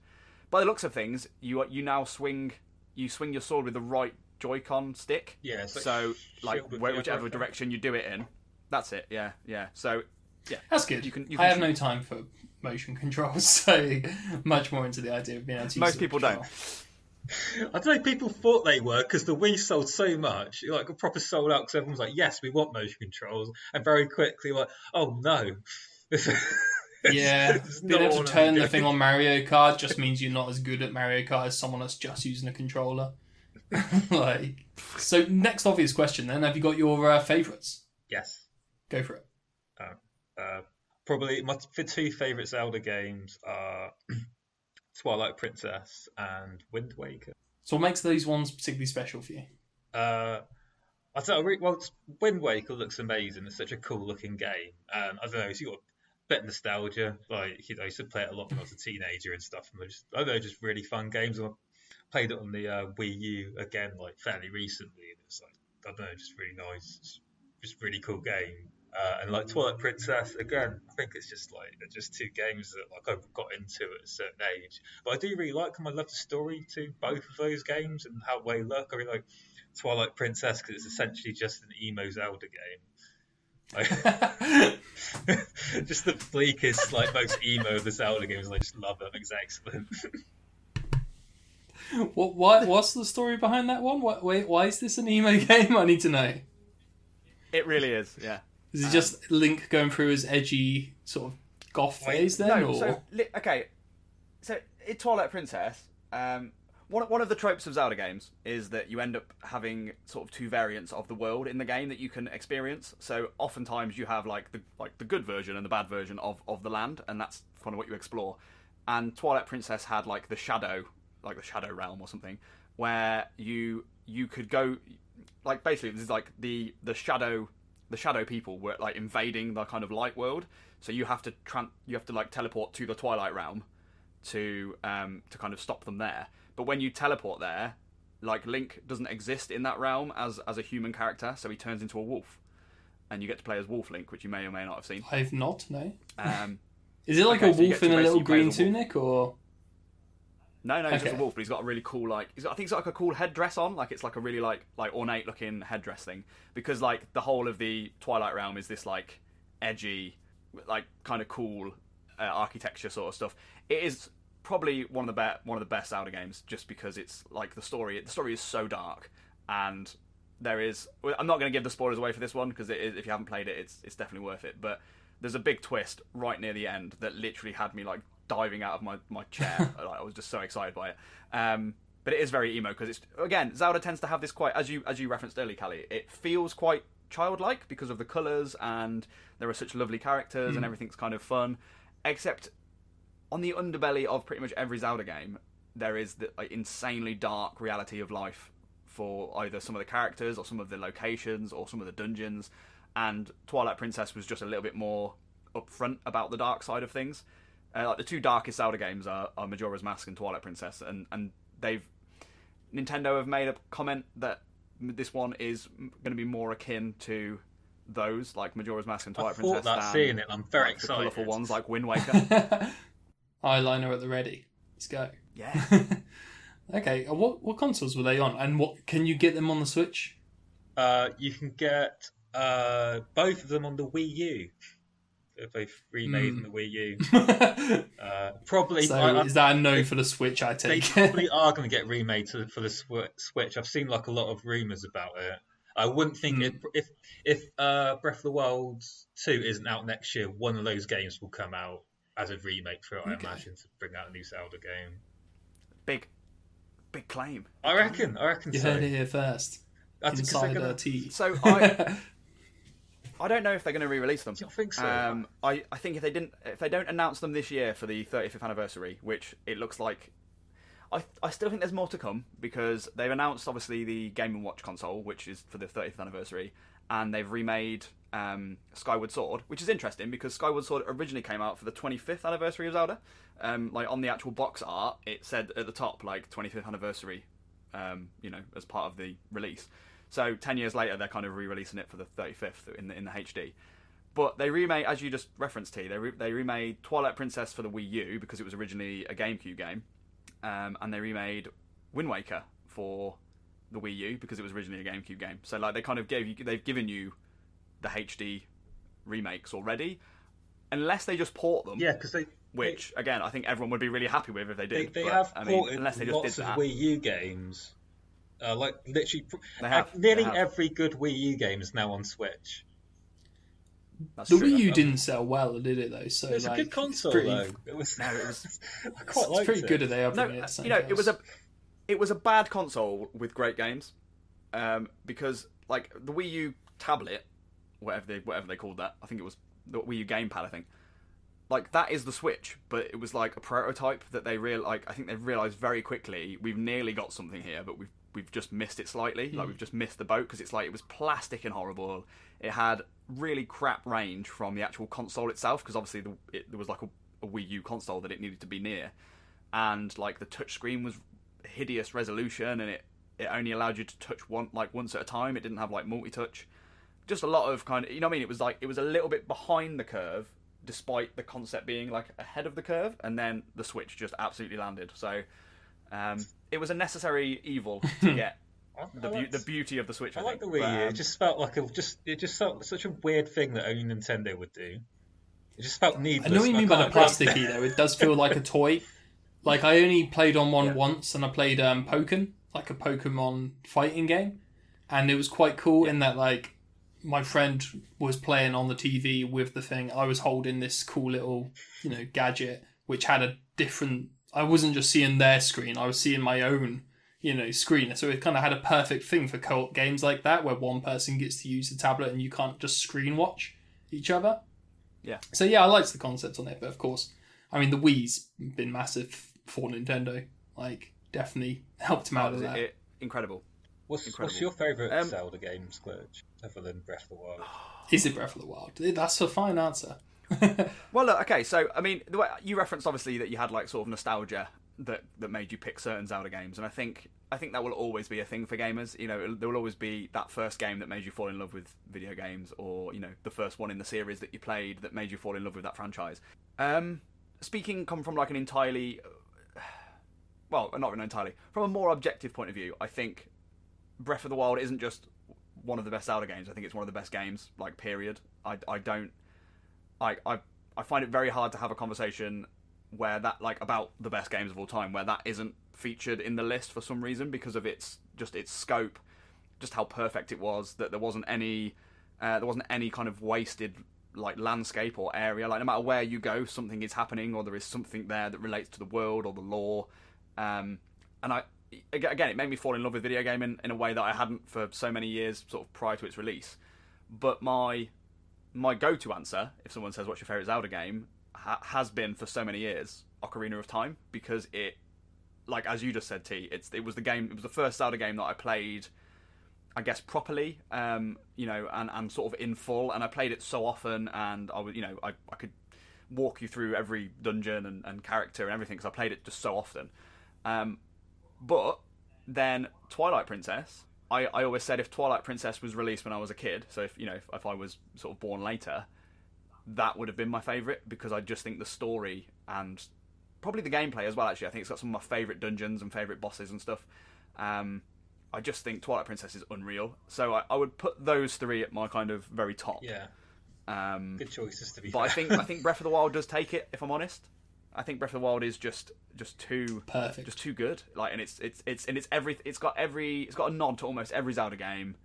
by the looks of things, you you now swing you swing your sword with the right Joy-Con stick. Yeah, it's like so sh- like shield wh- whichever other, I think. direction you do it in, that's it. Yeah, yeah. So yeah, That's good. You can- you I have shoot- no time for motion controls, *laughs* so much more into the idea of being able to. use Most the people control. don't. *laughs* I don't know. People thought they were because the Wii sold so much, like a proper sold out. Because everyone was like, "Yes, we want motion controls," and very quickly, like, "Oh no." *laughs* Yeah, *laughs* It's being able to turn the thing on Mario Kart just means you're not as good at Mario Kart as someone that's just using a controller. like, so next obvious question then: Have you got your uh, favourites? Yes. Go for it. Uh, uh, probably my two favorite Zelda games are Twilight Princess and Wind Waker. So, what makes those ones particularly special for you? Uh, I don't know. Well, Wind Waker looks amazing. It's such a cool looking game, and I don't know. It's got a bit of nostalgia. Like you know, I used to play it a lot when I was a teenager and stuff. And they're just I don't know, just really fun games. I played it on the uh, Wii U again, like fairly recently, and it's like I don't know, just really nice. It's just really cool game. Uh, and like Twilight Princess, again, I think it's just like they're just two games that like I got into at a certain age. But I do really like them. I love the story to both of those games and how they look. I mean, like Twilight Princess because it's essentially just an emo Zelda game. Like, *laughs* just the bleakest, like most emo of the Zelda games. I just love it. I it's excellent. *laughs* What? Why, what's the story behind that one? What, wait, why is this an emo *laughs* game? I need to know. It really is. Yeah. Is it just Link going through his edgy sort of goth phase then, no, or so okay, so in Twilight Princess, um, one one of the tropes of Zelda games is that you end up having sort of two variants of the world in the game that you can experience. So oftentimes you have like the like the good version and the bad version of of the land, and that's kind of what you explore. And Twilight Princess had like the shadow, like the shadow realm or something, where you you could go, like basically this is like the the shadow the shadow people were like invading the kind of light world so you have to tran- you have to like teleport to the twilight realm to um to kind of stop them there but when you teleport there like link doesn't exist in that realm as as a human character so he turns into a wolf and you get to play as wolf link which you may or may not have seen I've not. No. um *laughs* Is it like Okay, a wolf get in a little green as a wolf. tunic, or no no he's just a wolf but he's got a really cool like he's got, i think he's got like a cool headdress on. Like it's like a really like like ornate looking headdress thing. Because like the whole of the twilight realm is this like edgy like kind of cool uh, architecture sort of stuff. It is probably one of the best one of the best Zelda games just because it's like the story the story is so dark. And there is I'm not going to give the spoilers away for this one because if you haven't played it it's it's definitely worth it. But there's a big twist right near the end that literally had me like diving out of my, my chair *laughs* like, I was just so excited by it um but it is very emo because it's again Zelda tends to have this quite as you as you referenced earlier Callie it feels quite childlike because of the colors and there are such lovely characters and everything's kind of fun except on the underbelly of pretty much every Zelda game, there is the like, insanely dark reality of life for either some of the characters or some of the locations or some of the dungeons. And Twilight Princess was just a little bit more upfront about the dark side of things. Uh, like the two darkest Zelda games are, are Majora's Mask and Twilight Princess, and and they've Nintendo have made a comment that this one is going to be more akin to those like Majora's Mask and I Twilight thought Princess. that than, seeing it. I'm very like, the colourful ones like Wind Waker. *laughs* *laughs* eyeliner at the ready? Let's go. yeah. *laughs* Okay, uh, what what consoles were they on, and what can you get them on the Switch? Uh, you can get uh, both of them on the Wii U. if they've remade Hmm. the Wii U. *laughs* Uh, probably. so I- I- is that a no for the Switch? I take. they probably *laughs* are going to get remade to, for the Swi- Switch. I've seen like a lot of rumors about it. I wouldn't think Hmm. it, if if uh, Breath of the Wild two isn't out next year, one of those games will come out as a remake for it. I imagine to bring out a new Zelda game. Big, big claim. I reckon. I reckon you so. heard it here first. I think 'cause they're Insider gonna- tea. So I, *laughs* I don't know if they're going to re-release them. I think so. Um, I, I think if they didn't, if they don't announce them this year for the 35th anniversary, which it looks like, I, I still think there's more to come because they've announced obviously the Game and Watch console, which is for the 30th anniversary, and they've remade um, Skyward Sword, which is interesting because Skyward Sword originally came out for the 25th anniversary of Zelda. Um, like on the actual box art, it said at the top like 25th anniversary, um, you know, as part of the release. So 10 years later, they're kind of re-releasing it for the 35th in the in the HD. But they remade, as you just referenced, T. They re- they remade Twilight Princess for the Wii U because it was originally a GameCube game, um, and they remade Wind Waker for the Wii U because it was originally a GameCube game. So like they kind of gave you, they've given you the HD remakes already, unless they just port them. yeah, because they Which again, I think everyone would be really happy with if they they, did. they but, have I mean, ported unless they just lots did of that. Wii U games. Uh, like literally, have, nearly every good Wii U game is now on Switch. That's The true, Wii U didn't sell well, did it? Though, so It's like, a good console pretty, though. It was. *laughs* No, it was- *laughs* I quite It's pretty it. good at they no, it. you know, it was a it was a bad console with great games, um, because like the Wii U tablet, whatever they whatever they called that, I think it was the Wii U gamepad, I think. Like that is the Switch, but it was like a prototype that they real like I think they realized very quickly we've nearly got something here, but we've we've just missed it slightly. Like we've just missed the boat because it's like it was plastic and horrible. It had really crap range from the actual console itself because obviously the, it, there was like a, a Wii U console that it needed to be near, and like the touchscreen was hideous resolution and it it only allowed you to touch one like once at a time. It didn't have like multi touch. Just a lot of kind of you know what I mean. It was like it was a little bit behind the curve, despite the concept being like ahead of the curve, and then the Switch just absolutely landed. So um, it was a necessary evil *laughs* to get I- the I beau- liked- the beauty of the Switch. I, I like the think. Wii But, U. It um, just felt like a just it just felt such a weird thing that only Nintendo would do. It just felt needless. I know what you mean by the can't- I can't- plasticky though. It does feel like a toy. Like I only played on one Yeah. once, and I played um, Pokken, like a Pokemon fighting game, and it was quite cool in that like my friend was playing on the TV with the thing. I was holding this cool little you know gadget which had a different. I wasn't just seeing their screen; I was seeing my own you know screen. So it kind of had a perfect thing for co-op games like that, where one person gets to use the tablet and you can't just screen watch each other. Yeah. So yeah, I liked the concept on it, but of course, I mean the Wii's been massive for Nintendo. Like definitely helped him out of that. it- incredible. What's, Incredible. what's your favourite Um, Zelda game, Splurge, other than Breath of the Wild? Is it Breath of the Wild? That's a fine answer. *laughs* Well, look, okay, so I mean, the way you referenced obviously that you had like sort of nostalgia that that made you pick certain Zelda games, and I think I think that will always be a thing for gamers. You know, there will always be that first game that made you fall in love with video games, or you know, the first one in the series that you played that made you fall in love with that franchise. Um, speaking come from like an entirely, *sighs* well, not entirely, from a more objective point of view, I think Breath of the Wild isn't just one of the best Zelda games. I think it's one of the best games, like period. I, I don't I, I I find it very hard to have a conversation where that like about the best games of all time where that isn't featured in the list for some reason because of its just its scope, just how perfect it was that there wasn't any uh, there wasn't any kind of wasted like landscape or area. Like no matter where you go something is happening or there is something there that relates to the world or the lore um, and I again it made me fall in love with video gaming in a way that I hadn't for so many years sort of prior to its release. But my my go-to answer if someone says what's your favorite Zelda game? ha- has been for so many years Ocarina of Time because it like as you just said T it's it was the game it was the first Zelda game that I played I guess properly um you know and and sort of in full and I played it so often and I was you know I, I could walk you through every dungeon and, and character and everything because I played it just so often. Um but then Twilight Princess, I, I always said if Twilight Princess was released when I was a kid, so if you know if, if I was sort of born later, that would have been my favourite because I just think the story and probably the gameplay as well. Actually, I think it's got some of my favourite dungeons and favourite bosses and stuff. Um, I just think Twilight Princess is unreal. So I, I would put those three at my kind of very top. Yeah. Um, Good choices to be but I think I think *laughs* Breath of the Wild does take it. If I'm honest, I think Breath of the Wild is just just too Perfect. just too good. Like, and it's it's it's and it's every it's got every it's got a nod to almost every Zelda game.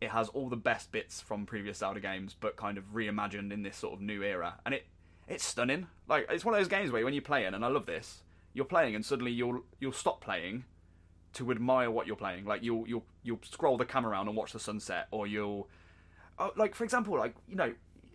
It has all the best bits from previous Zelda games, but kind of reimagined in this sort of new era, and it it's stunning. Like it's one of those games where when you play it, and I love this, you're playing and suddenly you'll you'll stop playing to admire what you're playing. Like you'll you'll you'll scroll the camera around and watch the sunset, or you'll oh, like for example, like you know,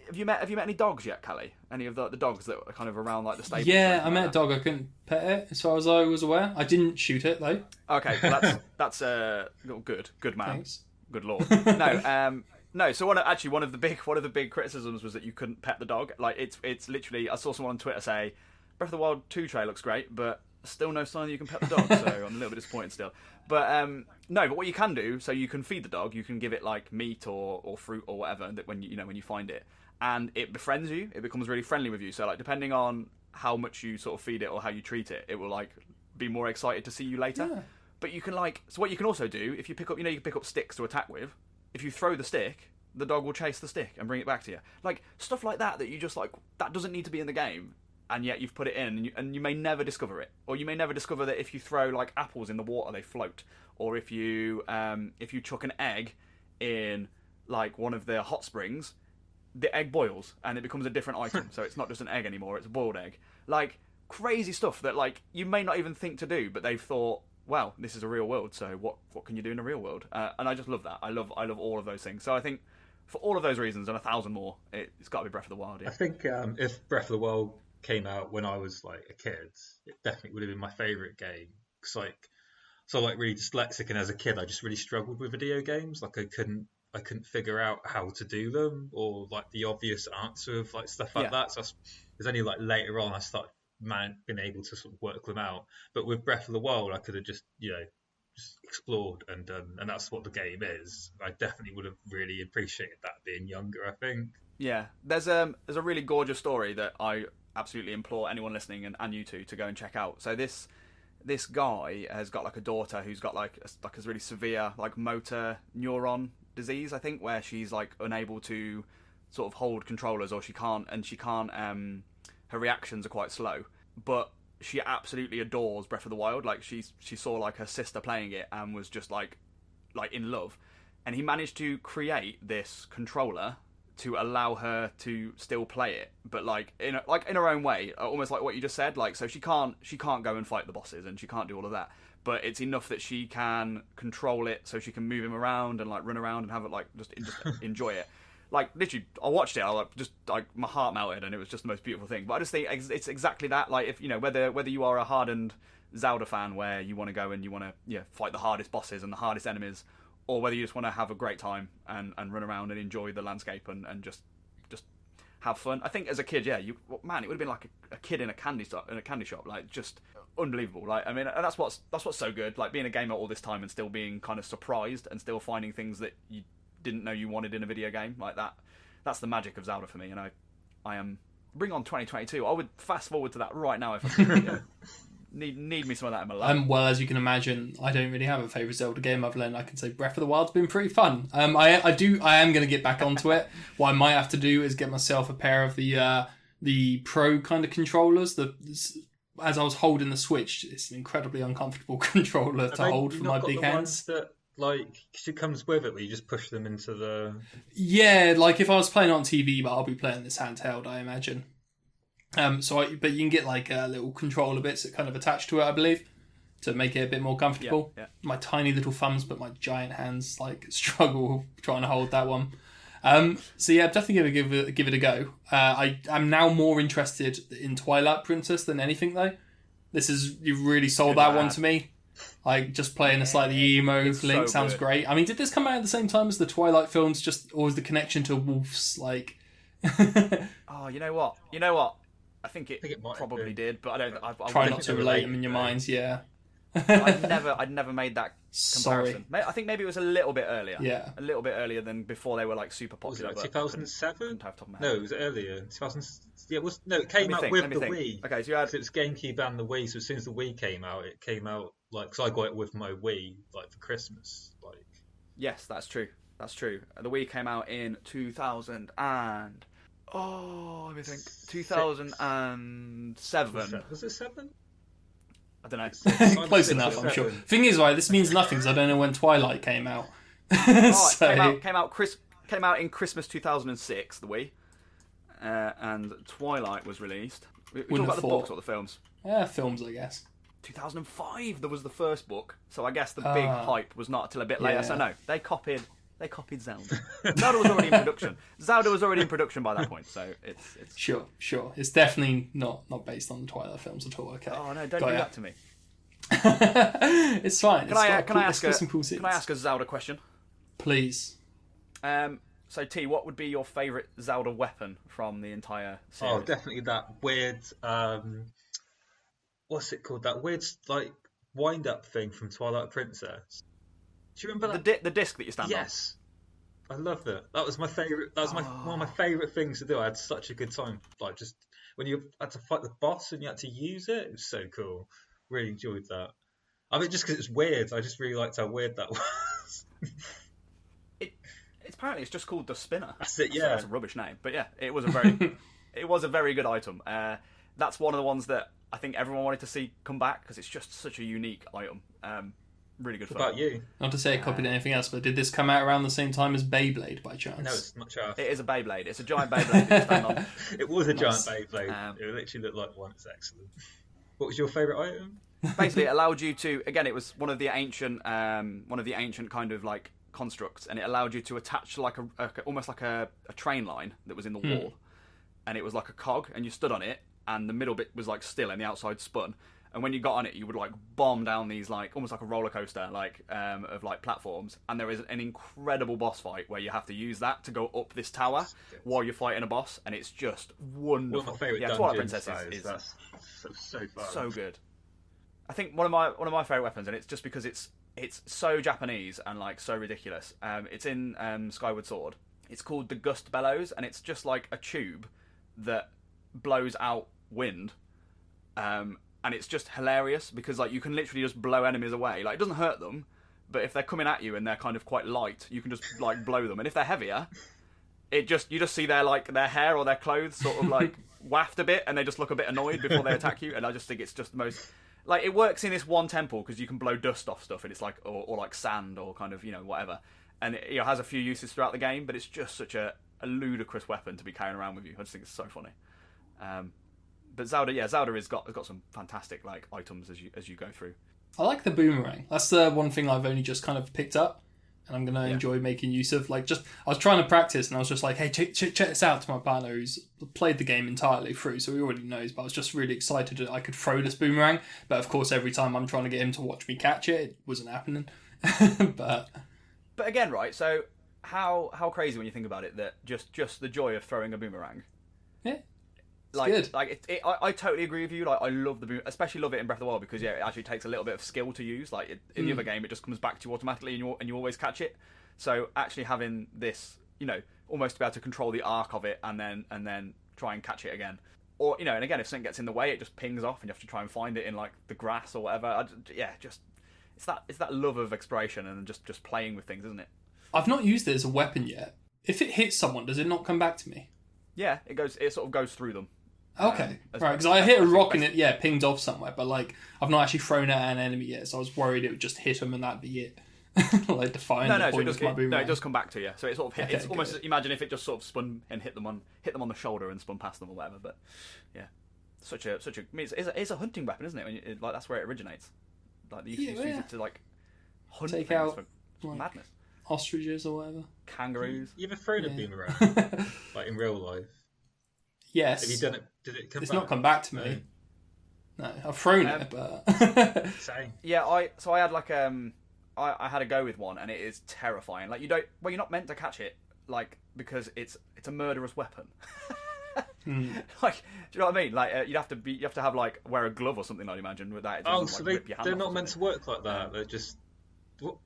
have you met have you met any dogs yet, Callie? Any of the the dogs that are kind of around like the stable? Yeah, I met a dog. I couldn't pet it, as far as I was aware. I didn't shoot it though. Okay, well, that's *laughs* that's uh good, good man, Thanks. good lord. *laughs* No, um, no. So one of, actually one of the big one of the big criticisms was that you couldn't pet the dog. Like it's it's literally I saw someone on Twitter say Breath of the Wild two trailer looks great, but still no sign that you can pet the dog. so I'm a little bit disappointed still. But um, no, but what you can do, so you can feed the dog. You can give it like meat or, or fruit or whatever that when you, you know when you find it, and it befriends you. It becomes really friendly with you. So like depending on how much you sort of feed it or how you treat it, it will like be more excited to see you later. Yeah. But you can like so what you can also do if you pick up you know you can pick up sticks to attack with. If you throw the stick, the dog will chase the stick and bring it back to you. Like stuff like that that you just like that doesn't need to be in the game, and yet you've put it in, and you, and you may never discover it, or you may never discover that if you throw like apples in the water, they float, or if you um, if you chuck an egg in like one of the hot springs, the egg boils and it becomes a different item. *laughs* so it's not just an egg anymore; it's a boiled egg. Like crazy stuff that like you may not even think to do, but they've thought, "Wow, this is a real world. So what what can you do in a real world?" Uh, and I just love that. I love I love all of those things. So I think for all of those reasons and a thousand more, it, it's got to be Breath of the Wild. Yeah. I think um, if Breath of the Wild came out when I was like a kid, it definitely would have been my favorite game. Cause like, so like really dyslexic, and as a kid, I just really struggled with video games. Like I couldn't, I couldn't figure out how to do them or like the obvious answer of like stuff like Yeah. that. So I s- it was only like later on I started man being able to sort of work them out. But with Breath of the Wild, I could have just you know just explored and done, and that's what the game is. I definitely would have really appreciated that being younger. I think. Yeah, there's um there's a really gorgeous story that I absolutely implore anyone listening and, and you two to go and check out. So this this guy has got like a daughter who's got like a, like a really severe like motor neuron disease, I think, where she's like unable to sort of hold controllers or she can't and she can't um her reactions are quite slow, but she absolutely adores Breath of the Wild. Like she she saw like her sister playing it and was just like like in love, and he managed to create this controller to allow her to still play it, but like in a, like in her own way, uh, almost like what you just said. Like so she can't she can't go and fight the bosses and she can't do all of that, but it's enough that she can control it so she can move him around and like run around and have it like just just *laughs* enjoy it. Like literally, I watched it. I like just like my heart melted, and it was just the most beautiful thing. But I just think it's exactly that. Like if you know whether whether you are a hardened Zelda fan where you want to go and you want to yeah fight the hardest bosses and the hardest enemies, or whether you just want to have a great time and, and run around and enjoy the landscape and, and just just have fun. I think as a kid, yeah, you man, it would have been like a, a kid in a candy shop in a candy shop, like just unbelievable. Like I mean, and that's what's that's what's so good. Like being a gamer all this time and still being kind of surprised and still finding things that you didn't know you wanted in a video game like that. That's the magic of Zelda for me, and I I am bring on 2022. I would fast forward to that right now if I could. *laughs* yeah. Need need me some of that in my life. Um, well, as you can imagine, I don't really have a favourite Zelda game other than I can say Breath of the Wild's been pretty fun. Um, I I do I am going to get back onto it. *laughs* what I might have to do is get myself a pair of the uh, the Pro kind of controllers. The as I was holding the Switch, it's an incredibly uncomfortable *laughs* controller to hold for my got big the hands. ones That like 'cause it comes with it, where you just push them into the. Yeah, like if I was playing on TV, but I'll be playing this handheld, I imagine. Um, so I, but you can get like uh, little controller bits that kind of attach to it, I believe, to make it a bit more comfortable. Yeah, yeah. My tiny little thumbs, but my giant hands like *laughs* struggle trying to hold that one. Um, so yeah, definitely gonna give it give it a go. Uh, I am now more interested in Twilight Princess than anything though. This is you've really sold Good that one to me. Like just playing a slightly emo it's link so sounds good. great. I mean, did this come out at the same time as the Twilight films? Just or was the connection to wolves like? *laughs* Oh, you know what? You know what? I think it, think it might probably did, but I don't. I, I Try wouldn't- to relate them in your minds. Yeah. I'd *laughs* never, I'd never made that comparison. May- I think maybe it was a little bit earlier. Yeah. a little bit earlier than before they were like super Was it popular. like but I couldn't- 2007? couldn't have top of No, it was earlier. 2000. Yeah, it was no. It came me out think, with the think. Wii. Okay, so you had 'Cause it's GameCube and the Wii. So as soon as the Wii came out, it came out like because I got it with my Wii like for Christmas. Like yes, that's true. That's true. The Wii came out in 2000 and Oh, let me think. 2007. Was it seven? I don't *laughs* know. *laughs* Close enough, I'm sure. seven. Thing is, right, this means nothing because I don't know when Twilight came out. *laughs* Oh, it so, came out came out Chris came out in Christmas 2006. The Wii, uh, and Twilight was released. We, we talk about the have books or the films. yeah, films, I guess. 2005. There was the first book, so I guess the big Ah. hype was not until a bit later. Yeah. So no, they copied. They copied Zelda. Zelda was already in production. *laughs* Zelda was already in production by that point, so it's it's. Sure, sure. It's definitely not not based on the Twilight films at all. Okay. Oh no! Don't Got do ya. that to me. *laughs* it's fine. Can I uh, can I ask a some cool can I ask a Zelda question? Please. Um, so T, what would be your favourite Zelda weapon from the entire series? Oh, definitely that weird. Um, what's it called? That weird like wind up thing from Twilight Princess. Do you remember The di- the disc that you stand on? yes, I love that. That was my favorite. That was my one of my favorite things to do. I had such a good time. Like just when you had to fight the boss and you had to use it. It was so cool. Really enjoyed that. I mean, just because it's weird, I just really liked how weird that *laughs* was. It, it's apparently it's just called the spinner. That's it, yeah. That's a rubbish name, but yeah, it was a very *laughs* it was a very good item. Uh, that's one of the ones that I think everyone wanted to see come back because it's just such a unique item. Um, really good What fun. about you? Not to say it copied anything else, but did this come out around the same time as Beyblade by chance? No, it's not sure. It is a Beyblade. It's a giant Beyblade that you stand *laughs* on. It was a Nice. giant Beyblade. Um, it literally looked like one. It's excellent. What was your favourite item? basically it *laughs* allowed you to again it was one of the ancient um, one of the ancient kind of like constructs and it allowed you to attach like a, a almost like a, a train line that was in the wall and it was like a cog and you stood on it and the middle bit was like still and the outside spun and when you got on it you would like bomb down these like almost like a roller coaster like um, of like platforms and there is an incredible boss fight where you have to use that to go up this tower while you're fighting a boss and it's just One wonderful of my favourite yeah Twilight. Princess is, is, that's so, so good. I think one of my one of my favorite weapons, and it's just because it's it's so Japanese and like so ridiculous. Um, it's in um, Skyward Sword. It's called the Gust Bellows, and it's just like a tube that blows out wind. Um, and it's just hilarious because like you can literally just blow enemies away. Like it doesn't hurt them, but if they're coming at you and they're kind of quite light, you can just like blow them. And if they're heavier, it just you just see their like their hair or their clothes sort of like *laughs* waft a bit and they just look a bit annoyed before they attack you and i just think it's just the most like it works in this one temple because you can blow dust off stuff and it's like or, or like sand or kind of you know whatever and it you know, has a few uses throughout the game but it's just such a, a ludicrous weapon to be carrying around with you i just think it's so funny um, but zelda yeah zelda has got has got some fantastic like items as you as you go through I like the boomerang. That's the one thing I've only just kind of picked up, and I'm gonna enjoy making use of. Like, just I was trying to practice, and I was just like, "Hey, check, check, check this out!" To my partner who's played the game entirely through, so he already knows. But I was just really excited that I could throw this boomerang. But of course, every time I'm trying to get him to watch me catch it, it wasn't happening. *laughs* but but again right so how how crazy when you think about it that just just the joy of throwing a boomerang yeah, like, good. like it, it, I, I totally agree with you. Like, I love the boom, especially love it in Breath of the Wild because yeah, it actually takes a little bit of skill to use. Like it, in the Hmm. other game, it just comes back to you automatically, and you and you always catch it. So actually having this, you know, almost to be able to control the arc of it, and then and then try and catch it again, or you know, and again, if something gets in the way, it just pings off, and you have to try and find it in like the grass or whatever. I, yeah, just it's that it's that love of exploration and just just playing with things, isn't it? I've not used it as a weapon yet. If it hits someone, does it not come back to me? Yeah, it goes, it sort of goes through them. Okay, um, as- right. Because I hit a rock and it, yeah, pinged off somewhere, but like I've not actually thrown it at an enemy yet, so I was worried it would just hit them and that'd be it. *laughs* like define No, the no, so it point does, my it, no, it does come back to you. So it sort of hit, Okay, it's almost good. imagine if it just sort of spun and hit them on hit them on the shoulder and spun past them or whatever. But yeah, such a such a I mean, it's, it's, a, it's a hunting weapon, isn't it? When you, it, like that's where it originates. Like you Yeah, used to use yeah. it to like hunt Take out, for, for like- madness. Ostriches or whatever. Kangaroos. You ever thrown a boomerang *laughs* like in real life? Yes. Have you done it? Did it come It's back? not come back to me. No, I've thrown Um, it, but *laughs* Same. Yeah, I so I had like um I, I had a go with one and it is terrifying. Like you don't well you're not meant to catch it like because it's it's a murderous weapon. *laughs* Hmm. Like, do you know what I mean? Like, uh, you'd have to be, you have to have like wear a glove or something. I'd imagine with that. It Oh, so like, they rip your hand they're not meant to work like that. They're just what?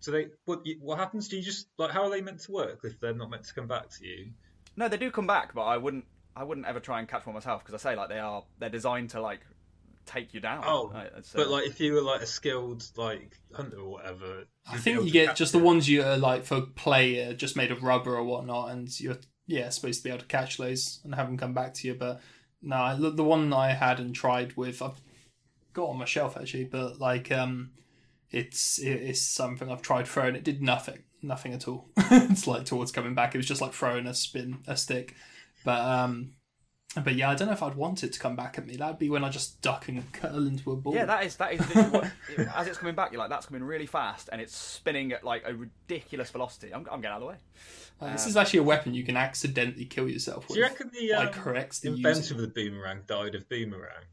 So they what? What happens? Do you just like how are they meant to work if they're not meant to come back to you? No, they do come back, but I wouldn't, I wouldn't ever try and catch one myself because I say like they are, they're designed to like take you down. Oh, Right, it's, uh, but like if you were like a skilled like hunter or whatever, I think you get catch just the ones you are like for play, uh, just made of rubber or whatnot, and you're yeah, supposed to be able to catch those and have them come back to you. But no, the, the one I had and tried with, I've got on my shelf actually, but like um, it's it, it's something I've tried throwing. It did nothing, nothing at all. *laughs* it's like towards coming back. It was just like throwing a spin a stick. But um, but yeah, I don't know if I'd want it to come back at me. That'd be when I just duck and *laughs* curl into a ball. Yeah, that is that is what, *laughs* as it's coming back. You're like, that's coming really fast, and it's spinning at like a ridiculous velocity. I'm, I'm getting out of the way. Like, this is actually a weapon you can accidentally kill yourself with. Do you reckon the by um, correctly inventor using- of the boomerang died of boomerang?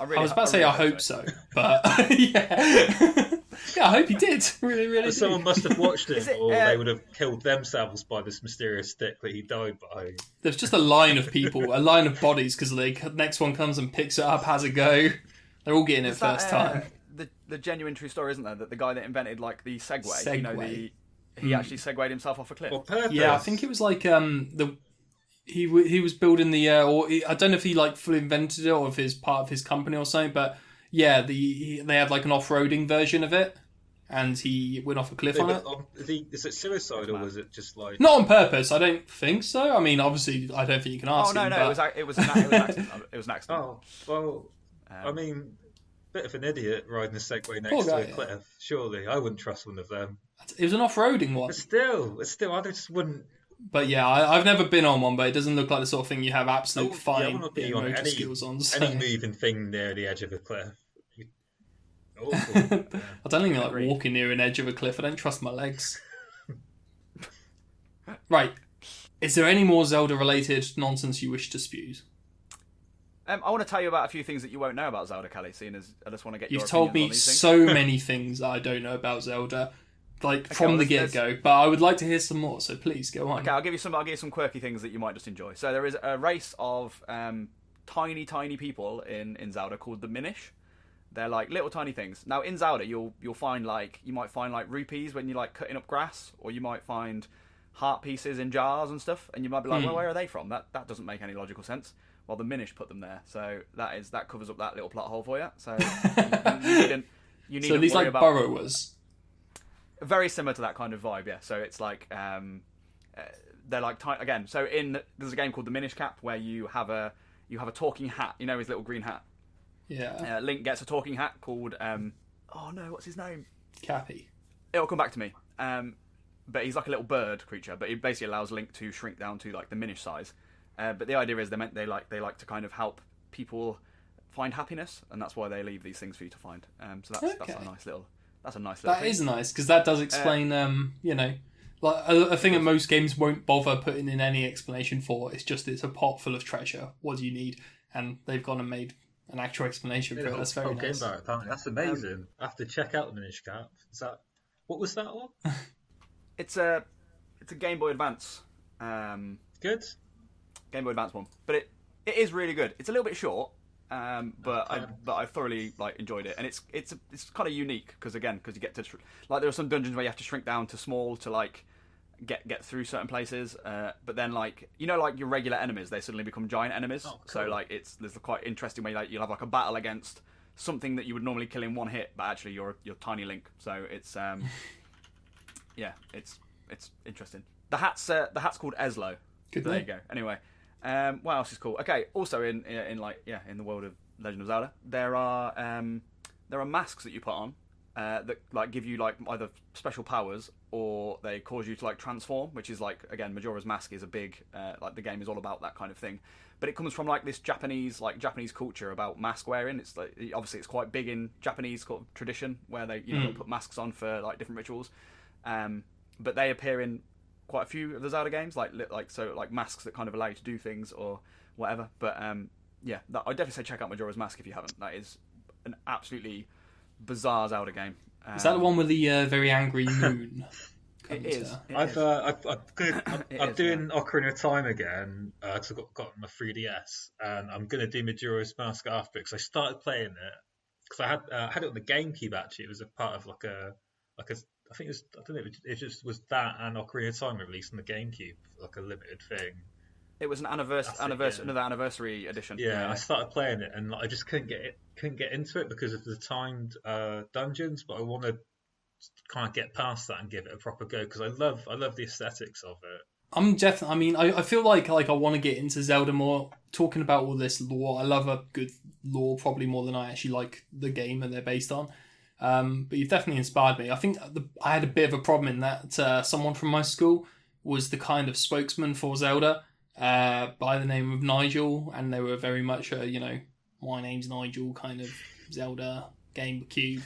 I, really, I was about to say I really hope so, but *laughs* yeah, yeah, I hope he did. *laughs* Really, really. Someone do. must have watched it, Is it, or uh, they would have killed themselves by this mysterious stick that he died by. There's just a line of people, a line of bodies, because the next one comes and picks it up, has a go. They're all getting it Is that, first uh, time. the the genuine true story, isn't there? That the guy that invented like the Segway, you know, the Segway. he actually segued himself off a cliff. Or purpose. Yeah, I think it was like um the he w- he was building the uh, or he, I don't know if he like fully invented it or if it's part of his company or something, but yeah, the they had like an off-roading version of it, and he went off a cliff Yeah, on but, it. um, is, he, is it suicide or was it just like? Not on purpose, I don't think so. I mean, obviously, I don't think you can ask oh no, him. no, but... it was it was an, it was an *laughs* accident. It was an accident. Oh well, I Um, mean, bit of an idiot riding a Segway next to guy, a yeah. cliff. Surely, I wouldn't trust one of them. It was an off-roading one, But still, but still, I just wouldn't. But yeah, I, I've never been on one, but it doesn't look like the sort of thing you have absolute wouldn't- yeah, I fine wouldn't be on any, skills on. So. any moving thing near the edge of a cliff. *laughs* You- I don't even like walking near an edge of a cliff. I don't trust my legs. right. Is there any more Zelda related nonsense you wish to spew? Um, I want to tell you about a few things that you won't know about Zelda, Callie. Seeing as I just want to get your You've told me on these so *laughs* many things that I don't know about Zelda, like from well, the get go. But I would like to hear some more. So please go on. Okay, I'll give you some. I'll give you some quirky things that you might just enjoy. So there is a race of um, tiny, tiny people in in Zelda called the Minish. They're like little tiny things. Now in Zelda, you'll you'll find like you might find like rupees when you're like cutting up grass, or you might find heart pieces in jars and stuff, and you might be like, well, where are they from? That that doesn't make any logical sense. Well, the Minish put them there, so that is that covers up that little plot hole for you. So you, you *laughs* needn't you needn't these worry like about burrowers. Very similar to that kind of vibe, yeah. So it's like um, uh, they're like ti- again. So in there's a game called the Minish Cap where you have a you have a talking hat. You know his little green hat. Yeah, Uh, Link gets a talking hat called um, oh no, what's his name? Cappy. It'll come back to me. Um, but he's like a little bird creature. But he basically allows Link to shrink down to like the Minish size. Uh, but the idea is they meant they like they like to kind of help people find happiness, and that's why they leave these things for you to find. Um, so that's that's a nice little that's a nice little. That thing. is nice because that does explain, um, you know, like a, a thing that most games won't bother putting in any explanation for. It's just it's a pot full of treasure. What do you need? And they've gone and made an actual explanation for Yeah, it. That's whole very game nice. about it. That's amazing. I have to check out the Minish Cap. Is that what was that one? *laughs* It's a it's a Game Boy Advance. Um, Good. Game Boy Advance one, but it it is really good. It's a little bit short, um, but I but I thoroughly like enjoyed it, and it's it's it's kind of unique because again because you get to shr- like there are some dungeons where you have to shrink down to small to like get get through certain places, uh, but then like you know like your regular enemies they suddenly become giant enemies. Oh, So like it's there's a quite interesting way like you'll have like a battle against something that you would normally kill in one hit, but actually you're you're tiny Link. So it's um *laughs* yeah it's it's interesting. The hat's uh, the hat's called Ezlo. Good There you go. Anyway, um, what else is cool? Okay, also in in, in like yeah, in the world of Legend of Zelda, there are um, there are masks that you put on uh, that like give you like either special powers or they cause you to like transform, which is like again Majora's Mask is a big uh, like the game is all about that kind of thing. But it comes from like this Japanese like Japanese culture about mask wearing. It's like obviously it's quite big in Japanese sort of tradition where they you know they'll put masks on for like different rituals. Um, but they appear in quite a few of the Zelda games, like like so like masks that kind of allow you to do things or whatever. But um, yeah, that, I'd definitely say check out Majora's Mask if you haven't. That is an absolutely bizarre Zelda game. Um, Is that the one with the uh, very angry *laughs* moon? it is. comes, It I've, is. uh, I've, I've good, *coughs* I'm, I'm is, doing Ocarina of Time again. Uh, 'cause I've got, got my 3DS, and I'm gonna do Majora's Mask after because I started playing it because I had uh, had it on the GameCube actually. It was a part of like a like a I think it was I don't know it just was that and Ocarina of Time released on the GameCube like a limited thing. It was an anniversary, That's anniversary yeah. another anniversary edition. Yeah, I started playing it and like, I just couldn't get it couldn't get into it because of the timed uh, dungeons. But I want to kind of get past that and give it a proper go because I love I love the aesthetics of it. I'm definitely. I mean, I, I feel like like I want to get into Zelda more. Talking about all this lore, I love a good lore probably more than I actually like the game that they're based on. Um, but you've definitely inspired me. I think the, I had a bit of a problem in that uh, someone from my school was the kind of spokesman for Zelda uh, by the name of Nigel, and they were very much a you know my name's Nigel kind of Zelda GameCube,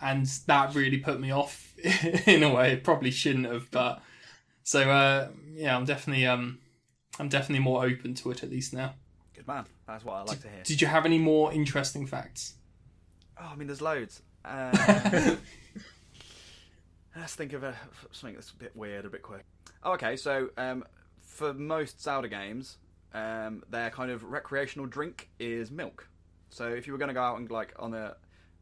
and that really put me off *laughs* in a way. It probably shouldn't have, but so uh, yeah, I'm definitely um, I'm definitely more open to it at least now. Good man. That's what I like to hear. Did you have any more interesting facts? Oh, I mean, there's loads. Uh, *laughs* let's think of a, something that's a bit weird, a bit quick. Oh, okay, so um, for most Zelda games, um, their kind of recreational drink is milk. So if you were going to go out and like on a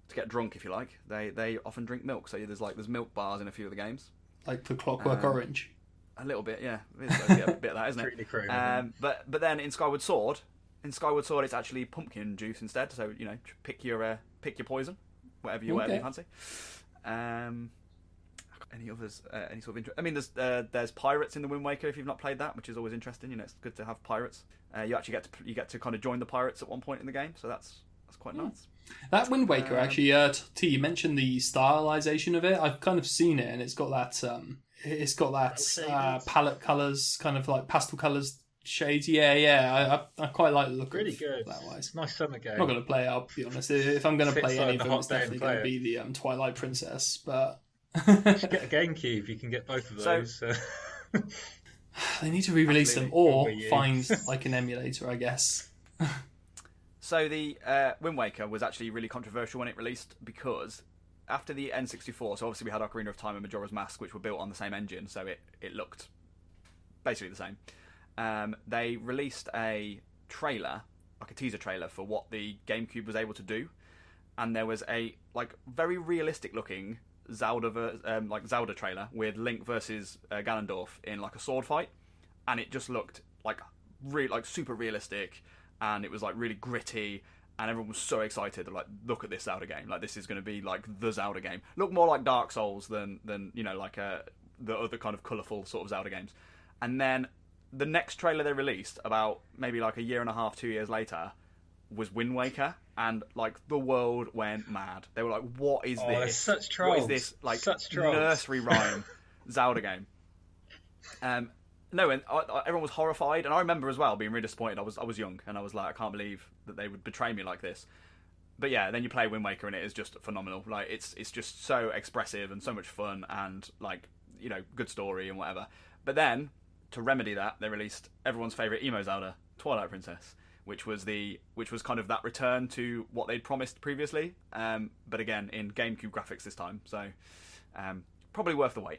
to get drunk, if you like, they they often drink milk. So there's like there's milk bars in a few of the games. Like the Clockwork Um, Orange. A little bit, yeah. It's a bit, a bit of that, isn't it? Pretty cream, Um, but but then in Skyward Sword, in Skyward Sword, it's actually pumpkin juice instead. So you know, pick your uh, pick your poison, whatever you whatever you fancy. Um, any others? Uh, any sort of interest? I mean, there's uh, there's pirates in the Wind Waker if you've not played that, which is always interesting. You know, it's good to have pirates. Uh, you actually get to you get to kind of join the pirates at one point in the game, so that's that's quite Hmm. nice. That Wind Waker, Um, actually, uh, t- T, you mentioned the stylization of it. I've kind of seen it, and it's got that, um, it's got that uh, palette colors, kind of like pastel colors shades. Yeah, yeah, I, I, I quite like the look Really of good. that wise. Nice summer game. I'm not going to play it, I'll be honest. If I'm going to play aside any of them, it's definitely going to it. be the um, Twilight Princess, but Just get a *laughs* GameCube. You can get both of So- those. uh, *sighs* they need to re-release them or find *laughs* like an emulator, I guess. *laughs* So the uh, Wind Waker was actually really controversial when it released because after the N64, so obviously we had Ocarina of Time and Majora's Mask, which were built on the same engine, so it, it looked basically the same. Um, they released a trailer, like a teaser trailer for what the GameCube was able to do, and there was a like very realistic looking Zelda ver- um, like Zelda trailer with Link versus uh, Ganondorf in like a sword fight, and it just looked like really like super realistic, and it was like really gritty, and everyone was so excited. They're like, look at this Zelda game! Like this is going to be like the Zelda game. Look more like Dark Souls than than you know like uh, the other kind of colourful sort of Zelda games. And then the next trailer they released, about maybe like a year and a half, two years later, was Wind Waker, and like the world went mad. They were like, "What is Oh, this? such What is this like Such trolls." nursery *laughs* rhyme Zelda game?" Um, no, and I, I, everyone was horrified, and I remember as well being really disappointed. I was I was young, and I was like, I can't believe that they would betray me like this. But yeah, then you play Wind Waker, and it is just phenomenal. Like it's it's just so expressive and so much fun, and like you know, good story and whatever. But then to remedy that, they released everyone's favorite emo Zelda, Twilight Princess, which was the which was kind of that return to what they'd promised previously, um, but again in GameCube graphics this time. So um, probably worth the wait.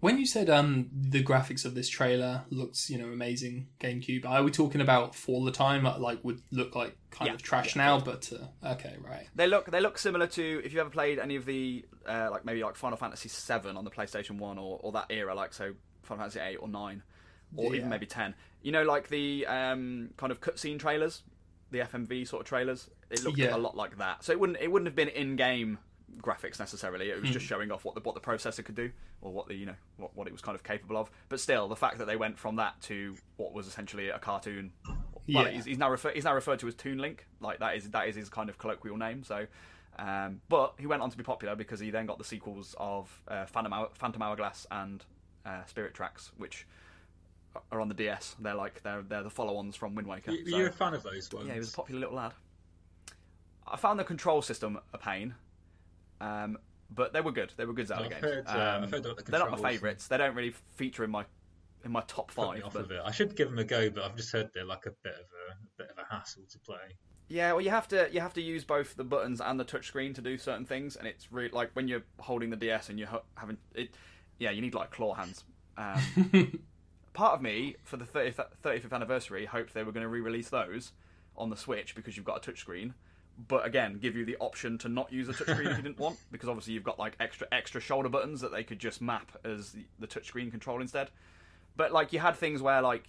When you said um the graphics of this trailer looks you know amazing GameCube, are we talking about for the time uh, like would look like kind Yeah, of trash yeah, now? But uh, okay, right. They look they look similar to if you ever played any of the uh, like maybe like Final Fantasy VII on the PlayStation One or, or that era, like so Final Fantasy eight or nine, or Yeah. even maybe ten. You know, like the um, kind of cutscene trailers, the FMV sort of trailers. It looked Yeah. a lot like that. So it wouldn't it wouldn't have been in game graphics necessarily. It was Hmm. just showing off what the what the processor could do or what the you know what, what it was kind of capable of. But still, the fact that they went from that to what was essentially a cartoon. Well, Yeah. he's, he's now refer- he's now referred to as Toon Link. Like that is that is his kind of colloquial name. So, um, but he went on to be popular because he then got the sequels of uh, Phantom, Hour- Phantom Hourglass and uh, Spirit Tracks, which are on the DS. They're like they're they're the follow-ons from Wind Waker. You, so. you a fan of those ones? yeah, he was a popular little lad. I found the control system a pain, um, but they were good. They were good Zelda I've games. heard, Um, I've heard the they're not my favourites. They don't really feature in my in my top five. off But of it. I should give them a go, but I've just heard they're like a bit of a, a bit of a hassle to play. Yeah, well, you have to you have to use both the buttons and the touchscreen to do certain things, and it's really like when you're holding the DS and you're having it. Yeah, you need like claw hands. Um, *laughs* part of me for the 30th, 35th anniversary hoped they were going to re-release those on the Switch because you've got a touchscreen, but again, give you the option to not use a touchscreen if you didn't want, *laughs* because obviously you've got like extra extra shoulder buttons that they could just map as the, the touchscreen control instead. But like you had things where like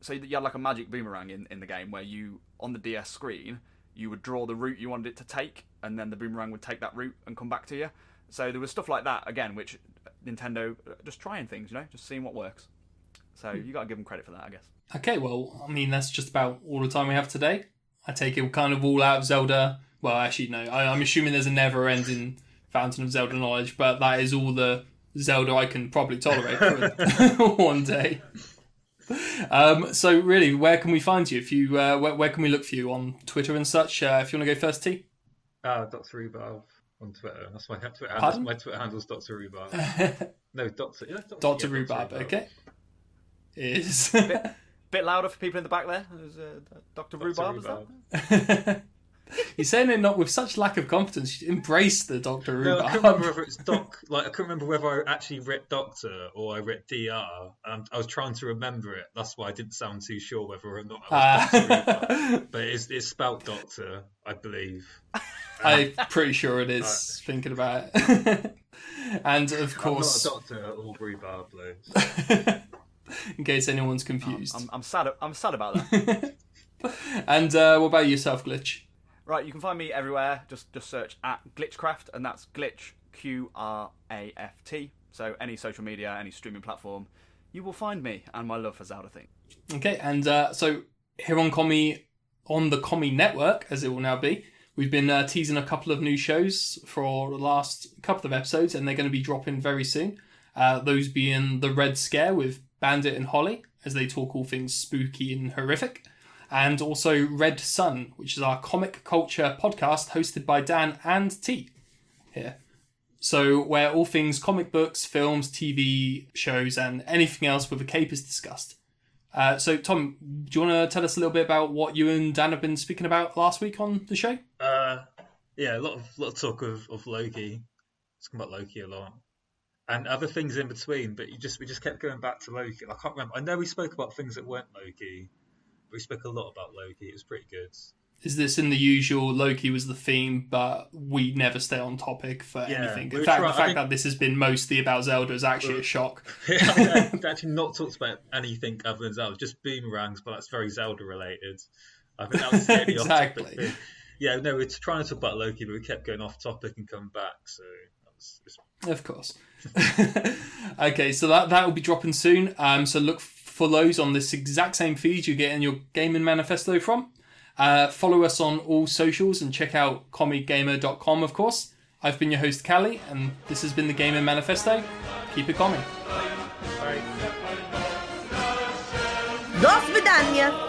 so you had like a magic boomerang in, in the game where you on the DS screen you would draw the route you wanted it to take and then the boomerang would take that route and come back to you. So there was stuff like that again which Nintendo uh, just trying things you know just seeing what works So you got to give them credit for that, I guess. Okay, well, I mean, that's just about all the time we have today. I take it kind of all out of Zelda. Well, actually, no. I, I'm assuming there's a never ending fountain of Zelda knowledge, but that is all the Zelda I can probably tolerate for *laughs* *laughs* one day. Um, so, really, where can we find you? If you, uh, where, where can we look for you on Twitter and such? Uh, if you want to go first, T. Uh, Dr. Rhubarb on Twitter. That's my Twitter handle. My Twitter handle's Dr. Rhubarb. *laughs* no, Doctor. Yeah, Doctor, Dr. yeah, Rhubarb, okay. Is *laughs* Bit louder for people in the back there. There's, uh, Dr. Dr. Rhubarb, is that? Rhubarb. *laughs* you're saying it not with such lack of confidence? You embrace the Doctor No, I Rhubarb. couldn't remember whether it's *laughs* Doc. Like I couldn't remember whether I actually read Doctor or I read Dr. And I was trying to remember it. That's why I didn't sound too sure whether or not I was Dr. Rhubarb. Uh, But it's, it's spelt Doctor, I believe. I'm pretty sure it is. Thinking about it, and of course, I'm not a doctor or rhubarb, though. In case anyone's confused. I'm, I'm sad. I'm sad about that. *laughs* and uh, what about yourself, Glitch? right, you can find me everywhere. Just just search at GlitchQraft, and that's Glitch Q R A F T. So any social media, any streaming platform, you will find me and my love for Zelda thing. Okay, and uh, so here on Commie, on the Commie Network, as it will now be, we've been uh, teasing a couple of new shows for the last couple of episodes, and they're going to be dropping very soon. Uh, those being The Red Scare with Bandit and Holly, as they talk all things spooky and horrific, and also Red Sun, which is our comic culture podcast hosted by Dan and T here. So, where all things comic books, films, TV shows, and anything else with a cape is discussed. Uh, so, Tom, do you want to tell us a little bit about what you and Dan have been speaking about last week on the show? Uh, yeah, a lot of lot of talk of, of Loki. Talking about Loki a lot, and other things in between. But you just we just kept going back to Loki. I can't remember. I know we spoke about things that weren't Loki. But we spoke a lot about Loki. It was pretty good. Is this in the usual Loki was the theme, but we never stay on topic for Yeah, anything? In fact, try- the fact think- that this has been mostly about Zelda is actually a shock. *laughs* I've *laughs* actually not talked about anything other than Zelda, just boomerangs, but that's very Zelda related. I think that was the *laughs* Exactly. Yeah, no, we're trying to talk about Loki, but we kept going off topic and coming back. So that was Of course. *laughs* okay, so that that will be dropping soon. Um, so look for those on this exact same feed you get in your gaming manifesto from. Uh, follow us on all socials and check out CommieGamer.com, of course. I've been your host, Callie, and this has been the Gaming Manifesto. Keep it coming. До свидания!